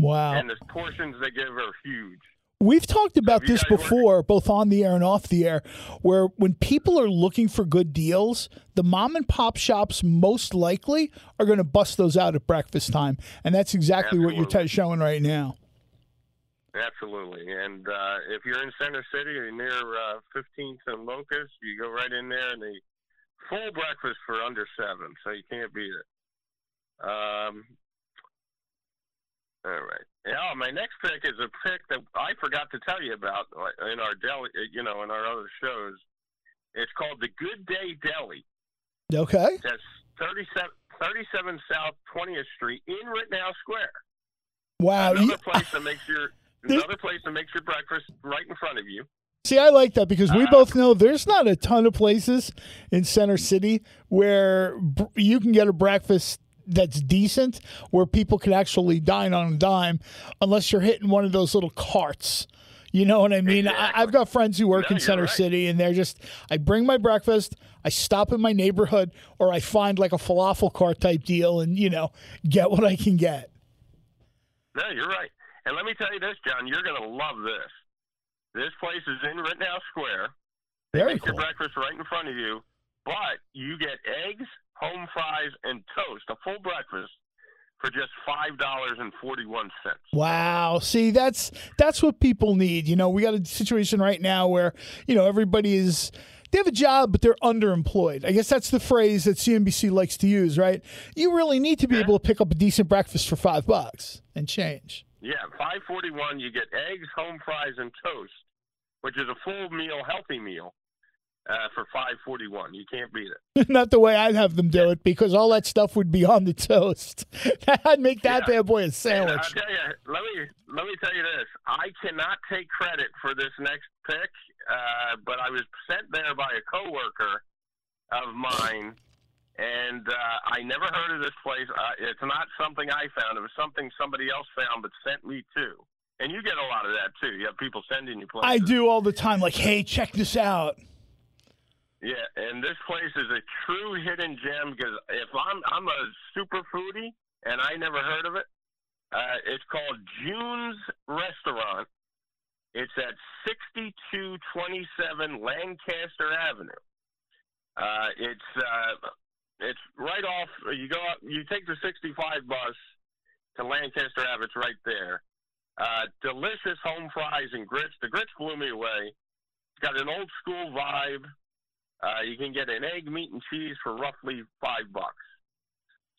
Wow! And the portions they give are huge. We've talked about this before, work? both on the air and off the air, where when people are looking for good deals, the mom and pop shops most likely are going to bust those out at breakfast time, and that's exactly Absolutely. what you're t- showing right now. Absolutely, and uh, if you're in Center City or near uh, 15th and Locust, you go right in there, and they full breakfast for under seven, so you can't beat it. Um, all right. Yeah, my next pick is a pick that I forgot to tell you about in our deli, you know, in our other shows. It's called the Good Day Deli. Okay. That's 37, 37 South 20th Street in Rittenhouse Square. Wow. Another place that makes your another place that makes your breakfast right in front of you. See, I like that because we uh, both know there's not a ton of places in Center City where you can get a breakfast that's decent, where people can actually dine on a dime, unless you're hitting one of those little carts. You know what I mean? Exactly. I, I've got friends who work No, in Center right. City, and they're just. I bring my breakfast. I stop in my neighborhood, or I find like a falafel cart type deal, and you know, get what I can get. No, you're right. And let me tell you this, John, you're going to love this. This place is in Rittenhouse Square. Very Make your breakfast right in front of you, but you get eggs, home fries, and toast, a full breakfast, for just five dollars and forty-one cents. Wow. See, that's that's what people need. You know, we got a situation right now where, you know, everybody is they have a job but they're underemployed. I guess that's the phrase that CNBC likes to use, right? You really need to be Yeah. able to pick up a decent breakfast for 5 bucks and change. Yeah, five forty-one. You get eggs, home fries, and toast, which is a full meal, healthy meal, uh, for five forty-one. You can't beat it. Not the way I'd have them do it because all that stuff would be on the toast. I'd make that Yeah. bad boy a And sandwich. I'll tell you, let me let me tell you this. I cannot take credit for this next pick, uh, but I was sent there by a coworker of mine, and uh, I never heard of this place. Uh, it's not something I found. It was something somebody else found, but sent me to. And you get a lot of that too. You have people sending you places. I do all the time like, "Hey, check this out." Yeah, and this place is a true hidden gem because if I'm I'm a super foodie and I never heard of it, uh, it's called June's Restaurant. It's at 6227 Lancaster Avenue. Uh, it's uh, it's right off. You go up. You take the 65 bus to Lancaster Avenue. It's right there. Uh, delicious home fries and grits. The grits blew me away. It's got an old school vibe. Uh, you can get an egg, meat, and cheese for roughly five bucks.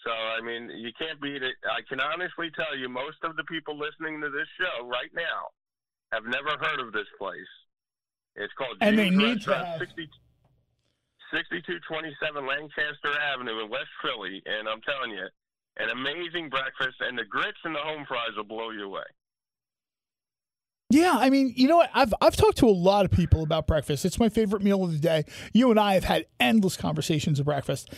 So, I mean, you can't beat it. I can honestly tell you, most of the people listening to this show right now have never heard of this place. It's called And they need to have. 60 6227 Lancaster Avenue in West Philly. And I'm telling you, an amazing breakfast, and the grits and the home fries will blow you away. Yeah, I mean, you know what? I've I've talked to a lot of people about breakfast. It's my favorite meal of the day. You and I have had endless conversations of breakfast.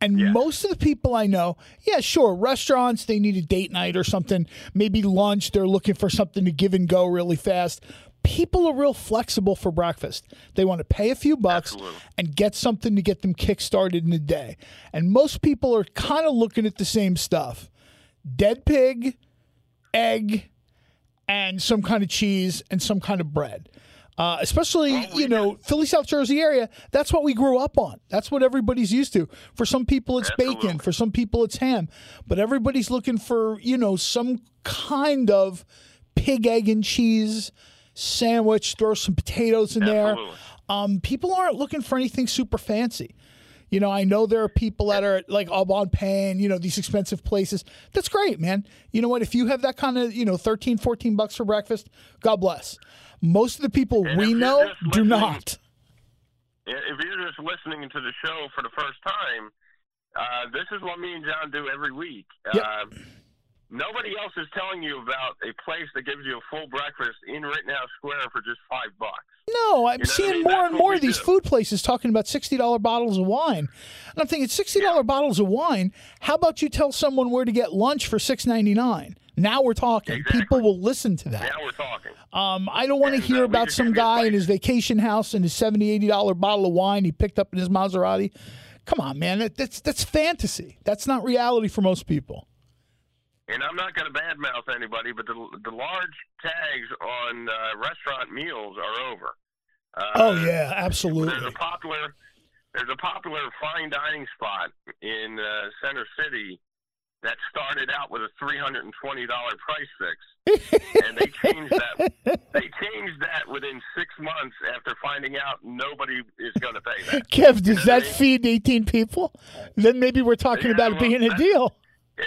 And Yeah. most of the people I know, yeah, sure, restaurants, they need a date night or something, maybe lunch, they're looking for something to give and go really fast. People are real flexible for breakfast. They want to pay a few bucks Absolutely. and get something to get them kick-started in the day. And most people are kind of looking at the same stuff. Dead pig, egg, and some kind of cheese and some kind of bread. Uh, especially, Well, you know, Philly, South Jersey area, that's what we grew up on. That's what everybody's used to. For some people, it's bacon. For some people, it's ham. But everybody's looking for, you know, some kind of pig, egg, and cheese sandwich. Throw some potatoes in there. Um, people aren't looking for anything super fancy. You know, I know there are people that are like on Pain, you know, these expensive places. That's great, man. You know what? If you have that kind of, you know, 13, 14 bucks for breakfast, God bless. Most of the people And we know do not. if you're just listening to the show for the first time, uh, this is what me and John do every week. Yep. Uh, nobody else is telling you about a place that gives you a full breakfast in Rittenhouse Square for just five bucks. No, I'm You know what I seeing mean? more That's and more of these do. food places talking about $60 bottles of wine. And I'm thinking, $60 bottles of wine, how about you tell someone where to get lunch for six ninety nine? Now we're talking. Exactly. People will listen to that. Now we're talking. Um, I don't want to hear uh, about some gave you a guy in his vacation house and his 70 80 dollar bottle of wine he picked up in his Maserati. Come on, man, that, that's that's fantasy. That's not reality for most people. And I'm not going to badmouth anybody, but the, the large tags on uh, restaurant meals are over. Uh, Oh yeah, absolutely. There's a popular there's a popular fine dining spot in uh, Center City that started out with a three hundred and twenty dollar price fix, and they changed that. They changed that within six months after finding out nobody is going to pay that. Kev, does that feed 18 people? Then maybe we're talking Yeah, about it well, being a deal. It,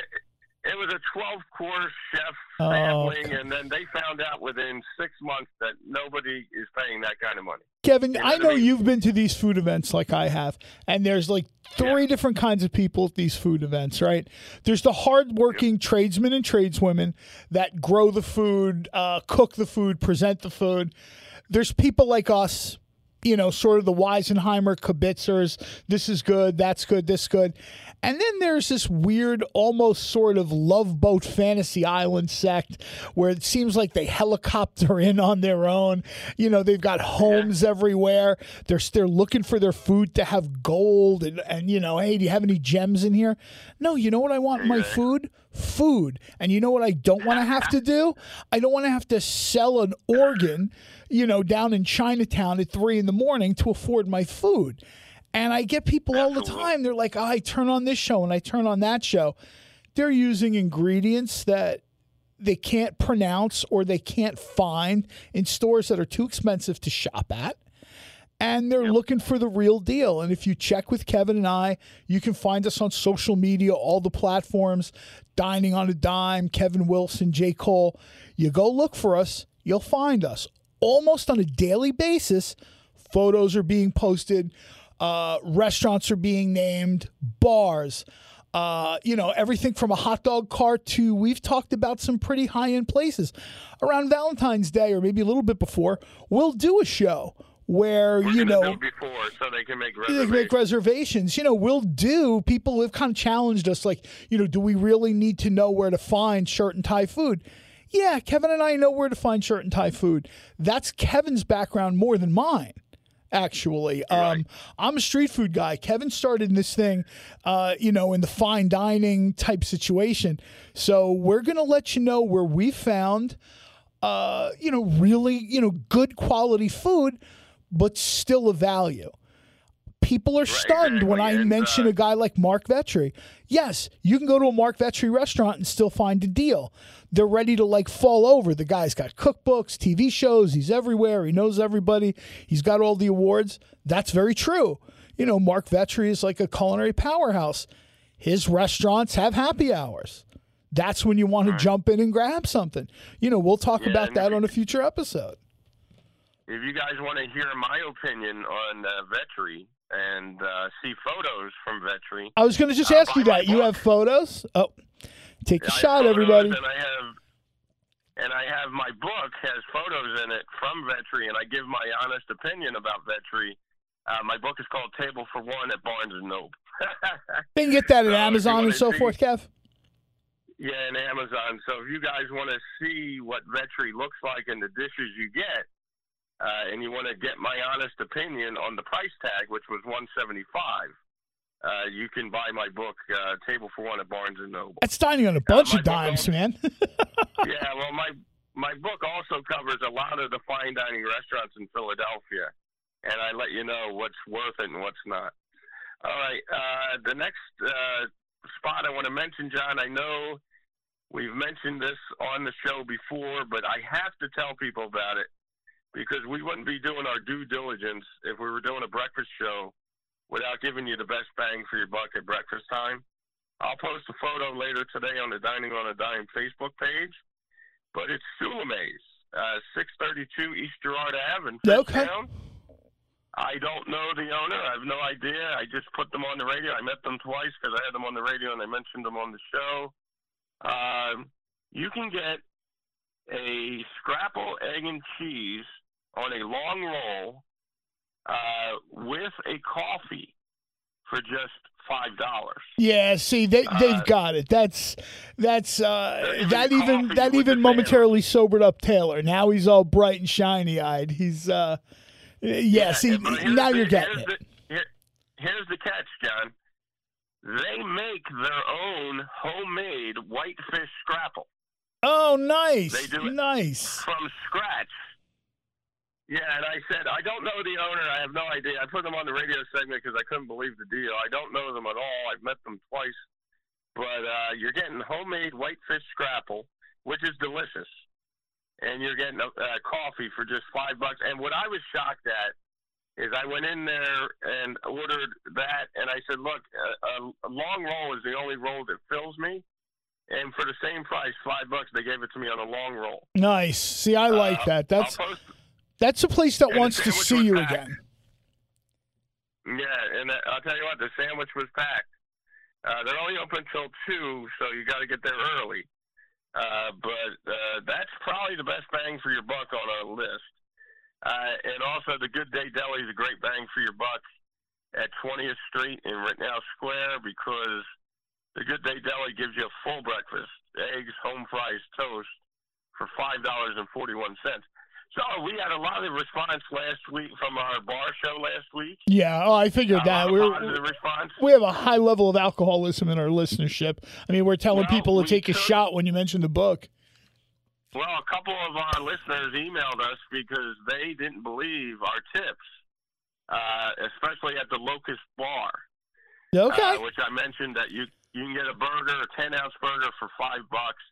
it was a twelve course chef Oh, and then they found out within six months that nobody is paying that kind of money. Kevin, know I what I know mean? you've been to these food events like I have, and there's like three different kinds of people at these food events, right? There's the hardworking tradesmen and tradeswomen that grow the food, uh, cook the food, present the food. There's people like us, you know, sort of the Weisenheimer kibitzers. This is good, that's good, this good. And then there's this weird, almost sort of love boat fantasy island sect where it seems like they helicopter in on their own. You know, they've got homes yeah. everywhere. They're they're looking for their food to have gold and and you know, hey, do you have any gems in here? No, you know what I want my food? Food. And you know what I don't want to have to do? I don't want to have to sell an organ, you know, down in Chinatown at three in the morning to afford my food. And I get people all the time. They're like, oh, I turn on this show and I turn on that show. They're using ingredients that they can't pronounce or they can't find in stores that are too expensive to shop at. And they're yep. looking for the real deal. And if you check with Kevin and I, you can find us on social media, all the platforms, Dining on a Dime, Kevin Wilson, J. Cole. You go look for us, you'll find us. Almost on a daily basis, photos are being posted uh, restaurants are being named, bars, uh, you know, everything from a hot dog cart to we've talked about some pretty high end places. Around Valentine's Day or maybe a little bit before, we'll do a show where We're you know before so they can make reservations. They can make reservations. You know, we'll do. People have kind of challenged us, like, you know, do we really need to know where to find shirt and tie food? Yeah, Kevin and I know where to find shirt and tie food. That's Kevin's background more than mine actually. Right. Um, I'm a street food guy. Kevin started in this thing, uh, you know, in the fine dining type situation. So we're going to let you know where we found, uh, you know, really, you know, good quality food, but still a value. People are stunned when I mention uh, a guy like Mark Vetri. Yes, you can go to a Mark Vetri restaurant and still find a deal they're ready to like fall over. The guy's got cookbooks, TV shows, he's everywhere, he knows everybody, he's got all the awards. That's very true. You know, Mark Vetri is like a culinary powerhouse. His restaurants have happy hours. That's when you want to jump in and grab something. You know, we'll talk yeah, about that on a future episode. If you guys want to hear my opinion on uh, Vetri and uh, see photos from Vetri, I was going to just uh, ask you that. You have photos? Oh. Take a shot, everybody. And I have, and I have my book has photos in it from Vetri, and I give my honest opinion about Vetri. Uh, my book is called Table for One at Barnes and Noble. you can get that at so Amazon and so see, forth, Kev. Yeah, and Amazon. So if you guys want to see what Vetri looks like and the dishes you get, uh, and you want to get my honest opinion on the price tag, which was one seventy five uh, you can buy my book, uh, Table for One, at Barnes and Noble. That's dining on a bunch uh, of dimes, also, man. yeah, well, my my book also covers a lot of the fine dining restaurants in Philadelphia, and I let you know what's worth it and what's not. All right, uh, the next uh, spot I want to mention, John. I know we've mentioned this on the show before, but I have to tell people about it because we wouldn't be doing our due diligence if we were doing a breakfast show without giving you the best bang for your buck at breakfast time. I'll post a photo later today on the Dining on a Dime Facebook page, but it's Sulimay's, uh, 632 East Girard Ave in okay. I don't know the owner. I have no idea. I just put them on the radio. I met them twice because I had them on the radio and I mentioned them on the show. Um, you can get a scrapple egg and cheese on a long roll uh, with a coffee for just five dollars. Yeah, see, they they've uh, got it. That's that's uh, that even that even momentarily sobered up Taylor. Now he's all bright and shiny eyed. He's uh, yeah. yeah see, now the, you're getting it. The, here, here's the catch, John. They make their own homemade whitefish scrapple. Oh, nice! They do it nice from scratch yeah, and I said I don't know the owner. I have no idea. I put them on the radio segment because I couldn't believe the deal. I don't know them at all. I've met them twice, but uh, you're getting homemade whitefish scrapple, which is delicious, and you're getting a, a coffee for just five bucks. And what I was shocked at is I went in there and ordered that, and I said, "Look, a, a long roll is the only roll that fills me." And for the same price, five bucks, they gave it to me on a long roll. Nice. See, I like uh, that. That's that's a place that wants to see you packed. again. Yeah, and uh, I'll tell you what, the sandwich was packed. Uh, they're only open till two, so you got to get there early. Uh, but uh, that's probably the best bang for your buck on our list. Uh, and also, the Good Day Deli is a great bang for your buck at 20th Street in Rittenhouse Square because the Good Day Deli gives you a full breakfast eggs, home fries, toast for $5.41. So we had a lot of response last week from our bar show last week. Yeah, oh, I figured that. We're, we have a high level of alcoholism in our listenership. I mean, we're telling Well, people to we take a shot when you mention the book. Well, a couple of our listeners emailed us because they didn't believe our tips, uh, especially at the Locust Bar, Okay. uh, which I mentioned that you you can get a burger, a ten ounce burger for five bucks.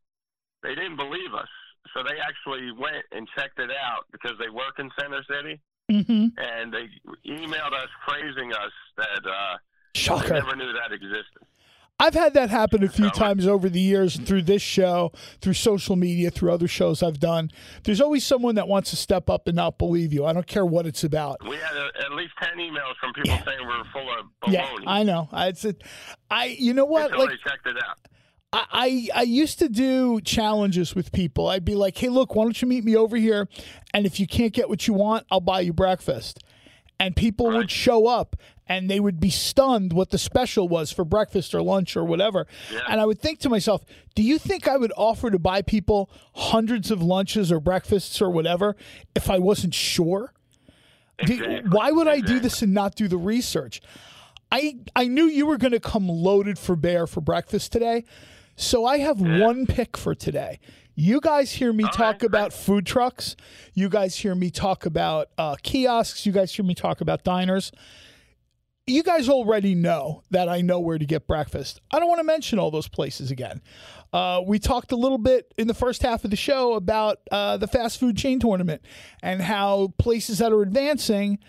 They didn't believe us, so they actually went and checked it out because they work in Center City, mm-hmm. and they emailed us praising us that uh, Shocker. never knew that existed. I've had that happen a few So- times over the years through this show, through social media, through other shows I've done. There's always someone that wants to step up and not believe you. I don't care what it's about. We had a, at least ten emails from people Yeah. saying we're full of baloney. Yeah, I know. I, it's a, I you know what? until Like checked it out. I, I used to do challenges with people. I'd be like, "Hey, look, why don't you meet me over here? And if you can't get what you want, I'll buy you breakfast." And people would show up and they would be stunned what the special was for breakfast or lunch or whatever. Yeah. And I would think to myself, "Do you think I would offer to buy people hundreds of lunches or breakfasts or whatever if I wasn't sure?" Do- why would I do this and not do the research? I I knew you were going to come loaded for bear for breakfast today, so I have one pick for today. You guys hear me talk right. about food trucks. You guys hear me talk about uh, kiosks. You guys hear me talk about diners. You guys already know that I know where to get breakfast. I don't want to mention all those places again. Uh, we talked a little bit in the first half of the show about uh, the fast food chain tournament and how places that are advancing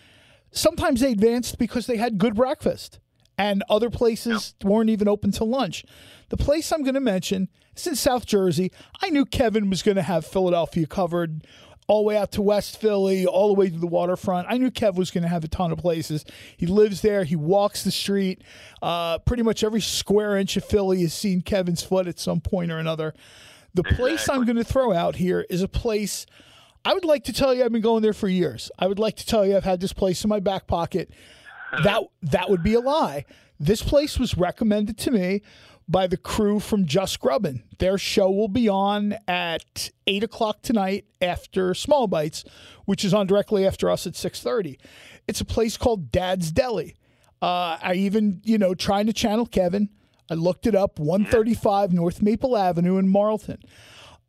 sometimes they advanced because they had good breakfast and other places weren't even open till lunch. The place I'm going to mention is in South Jersey. I knew Kevin was going to have Philadelphia covered all the way out to West Philly, all the way to the waterfront. I knew Kev was going to have a ton of places. He lives there. He walks the street. Uh, pretty much every square inch of Philly has seen Kevin's foot at some point or another. The place I'm going to throw out here is a place I would like to tell you I've been going there for years. I would like to tell you I've had this place in my back pocket. That that would be a lie. This place was recommended to me by the crew from Just Grubbin. Their show will be on at eight o'clock tonight after Small Bites, which is on directly after us at six thirty. It's a place called Dad's Deli. Uh, I even, you know, trying to channel Kevin. I looked it up, 135 North Maple Avenue in Marlton.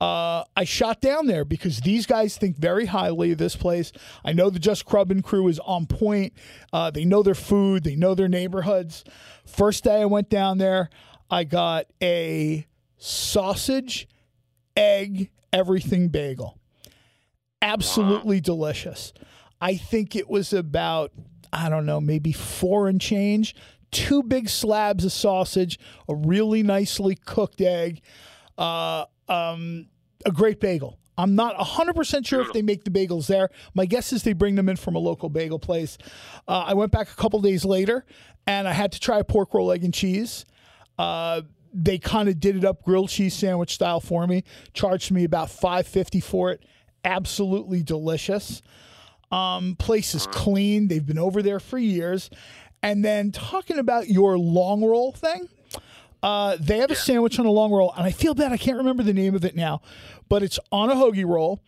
Uh, I shot down there because these guys think very highly of this place. I know the Just Grubbin crew is on point. Uh, they know their food, they know their neighborhoods. First day I went down there, I got a sausage, egg, everything bagel. Absolutely delicious. I think it was about, I don't know, maybe four and change. Two big slabs of sausage, a really nicely cooked egg, uh, um, a great bagel. I'm not 100% sure if they make the bagels there. My guess is they bring them in from a local bagel place. Uh, I went back a couple days later and I had to try a pork roll, egg, and cheese. Uh, they kind of did it up grilled cheese sandwich style for me. Charged me about 550 for it. Absolutely delicious. Um, place is clean. They've been over there for years. And then talking about your long roll thing, uh, they have a sandwich on a long roll, and I feel bad I can't remember the name of it now, but it's on a hoagie roll,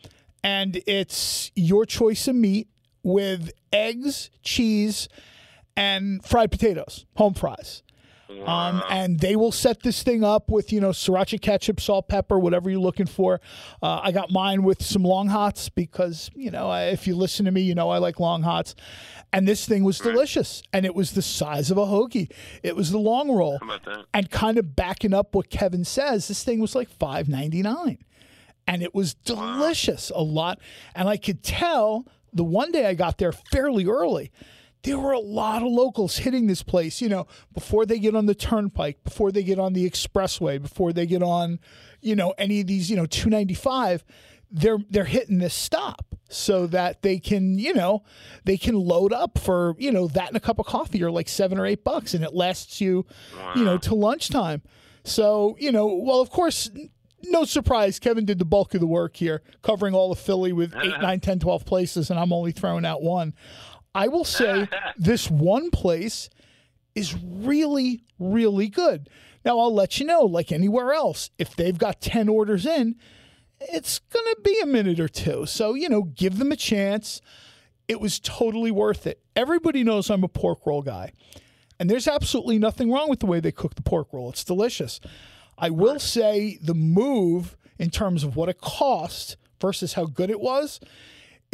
and it's your choice of meat with eggs, cheese, and fried potatoes, home fries. Um, and they will set this thing up with you know sriracha ketchup, salt, pepper, whatever you're looking for. Uh, I got mine with some long hots because you know I, if you listen to me, you know I like long hots. And this thing was delicious, and it was the size of a hoagie. It was the long roll, How about that? and kind of backing up what Kevin says. This thing was like five ninety nine, and it was delicious. A lot, and I could tell the one day I got there fairly early there were a lot of locals hitting this place, you know, before they get on the turnpike, before they get on the expressway, before they get on, you know, any of these, you know, 295, they're they're hitting this stop so that they can, you know, they can load up for, you know, that and a cup of coffee or like 7 or 8 bucks and it lasts you, you know, to lunchtime. So, you know, well, of course, no surprise, Kevin did the bulk of the work here, covering all of Philly with uh-huh. 8, 9, 10, 12 places, and I'm only throwing out one. I will say this one place is really, really good. Now, I'll let you know, like anywhere else, if they've got 10 orders in, it's going to be a minute or two. So, you know, give them a chance. It was totally worth it. Everybody knows I'm a pork roll guy. And there's absolutely nothing wrong with the way they cook the pork roll. It's delicious. I will say the move in terms of what it cost versus how good it was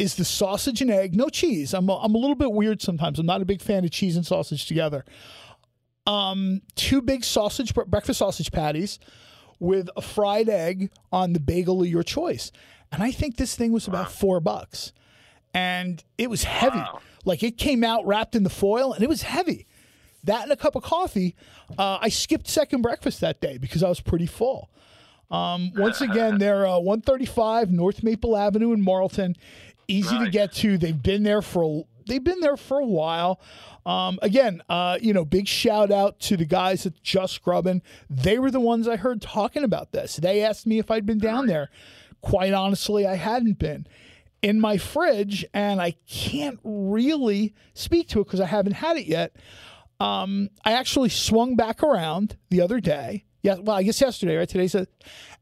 is the sausage and egg, no cheese. I'm a, I'm a little bit weird sometimes. I'm not a big fan of cheese and sausage together. Um, two big sausage breakfast sausage patties with a fried egg on the bagel of your choice. And I think this thing was about four bucks. And it was heavy. Wow. Like it came out wrapped in the foil and it was heavy. That and a cup of coffee. Uh, I skipped second breakfast that day because I was pretty full. Um, once again, they're uh, 135 North Maple Avenue in Marlton. Easy right. to get to. They've been there for they've been there for a while. Um, again, uh, you know, big shout out to the guys at Just Grubbin. They were the ones I heard talking about this. They asked me if I'd been down there. Quite honestly, I hadn't been. In my fridge, and I can't really speak to it because I haven't had it yet. Um, I actually swung back around the other day. Yeah, well, I guess yesterday, right? Today's a,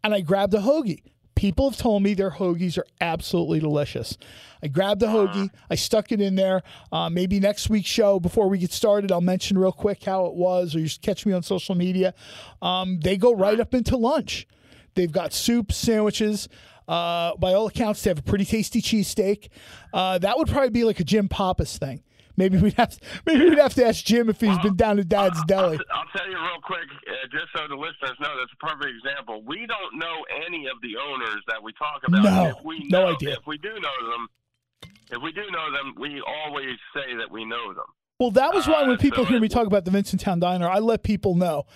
and I grabbed a hoagie. People have told me their hoagies are absolutely delicious. I grabbed a hoagie, I stuck it in there. Uh, maybe next week's show, before we get started, I'll mention real quick how it was, or you just catch me on social media. Um, they go right up into lunch. They've got soup, sandwiches. Uh, by all accounts, they have a pretty tasty cheesesteak. Uh, that would probably be like a Jim Pappas thing. Maybe we'd have to, maybe we'd have to ask Jim if he's well, been down to Dad's Deli. I'll, I'll, tell you real quick, uh, just so the listeners know, that's a perfect example. We don't know any of the owners that we talk about. No, if we know, no idea. If we do know them, if we do know them, we always say that we know them. Well, that was why uh, when people so hear me talk about the Vincentown Diner, I let people know.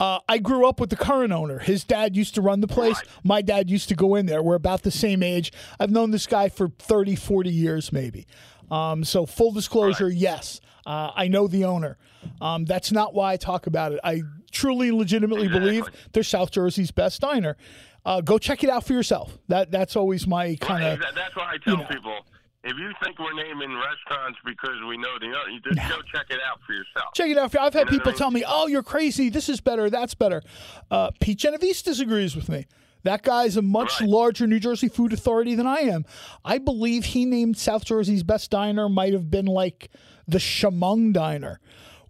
Uh, I grew up with the current owner. His dad used to run the place. Right. My dad used to go in there. We're about the same age. I've known this guy for 30, 40 years, maybe. Um, so, full disclosure, right. yes. Uh, I know the owner. Um, that's not why I talk about it. I truly, legitimately exactly. believe they're South Jersey's best diner. Uh, go check it out for yourself. That that's always my kind of. Right. That's why I tell you know, people. If you think we're naming restaurants because we know the owner, you just no. go check it out for yourself. Check it out. I've had you people tell me, "Oh, you're crazy. This is better. That's better." Uh, Pete Genovese disagrees with me. That guy's a much right. larger New Jersey food authority than I am. I believe he named South Jersey's best diner might have been like the Shamong Diner,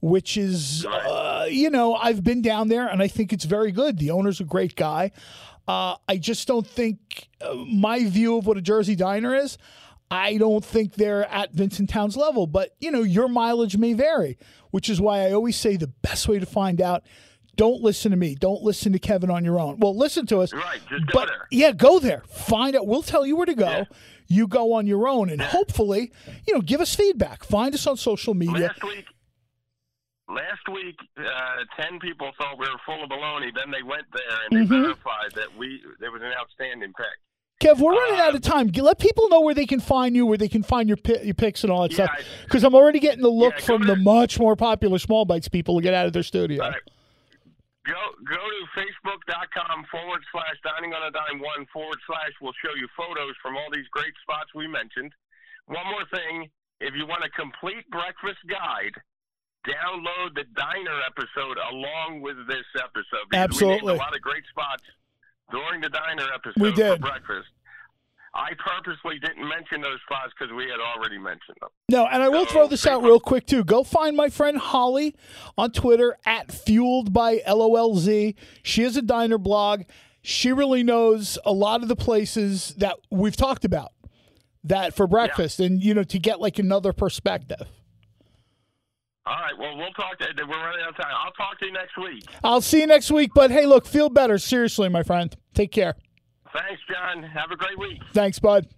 which is, uh, you know, I've been down there and I think it's very good. The owner's a great guy. Uh, I just don't think uh, my view of what a Jersey diner is. I don't think they're at Vincentown's level, but you know, your mileage may vary, which is why I always say the best way to find out don't listen to me. Don't listen to Kevin on your own. Well, listen to us. Right, just but, go there. Yeah, go there. Find out. We'll tell you where to go. Yeah you go on your own and hopefully, you know, give us feedback. Find us on social media. Last week, last week, uh, ten people thought we were full of baloney. Then they went there and they mm-hmm. verified that we there was an outstanding pick. Kev, we're running out of uh, time. Let people know where they can find you, where they can find your your picks and all that yeah, stuff. Because I'm already getting the look yeah, from the much more popular Small Bites people to get out of their studio. Go go to facebook.com forward slash dining on a dime one forward slash. We'll show you photos from all these great spots we mentioned. One more thing, if you want a complete breakfast guide, download the diner episode along with this episode. Absolutely, we a lot of great spots during the diner episode we did. for breakfast. I purposely didn't mention those spots because we had already mentioned them. No, and I will so, throw this out real quick too. Go find my friend Holly on Twitter at Fueled by LOLZ. She has a diner blog. She really knows a lot of the places that we've talked about that for breakfast, yeah. and you know to get like another perspective. All right. Well, we'll talk. To, we're running out of time. I'll talk to you next week. I'll see you next week. But hey, look, feel better. Seriously, my friend. Take care. Thanks, John. Have a great week. Thanks, bud.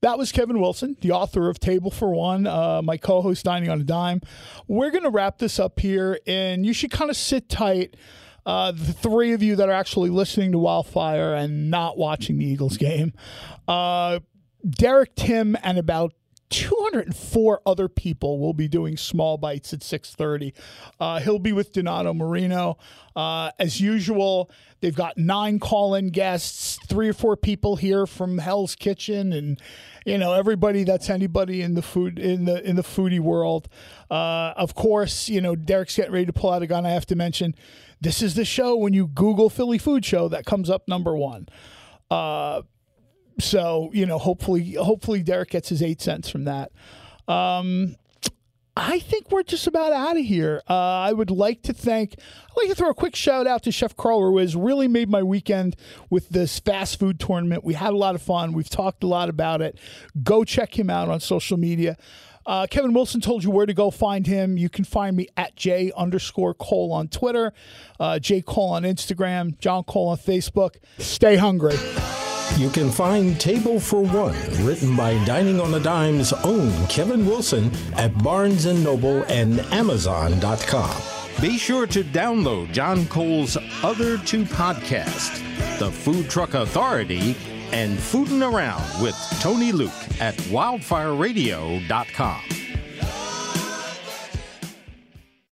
That was Kevin Wilson, the author of Table for One, uh, my co host, Dining on a Dime. We're going to wrap this up here, and you should kind of sit tight. Uh, the three of you that are actually listening to Wildfire and not watching the Eagles game. Uh, Derek Tim and about 204 other people will be doing small bites at 6:30. Uh, he'll be with Donato Marino uh, as usual. They've got nine call-in guests, three or four people here from Hell's Kitchen, and you know everybody that's anybody in the food in the in the foodie world. Uh, of course, you know Derek's getting ready to pull out a gun. I have to mention, this is the show when you Google Philly Food Show that comes up number one. Uh, so you know, hopefully, hopefully Derek gets his eight cents from that. Um, I think we're just about out of here. Uh, I would like to thank, I'd like to throw a quick shout out to Chef Crawler, who has really made my weekend with this fast food tournament. We had a lot of fun. We've talked a lot about it. Go check him out on social media. Uh, Kevin Wilson told you where to go find him. You can find me at J underscore Cole on Twitter, uh, J Cole on Instagram, John Cole on Facebook. Stay hungry. You can find Table for One, written by Dining on a Dime's own Kevin Wilson at Barnes & Noble and Amazon.com. Be sure to download John Cole's other two podcasts, The Food Truck Authority and Foodin' Around with Tony Luke at wildfireradio.com.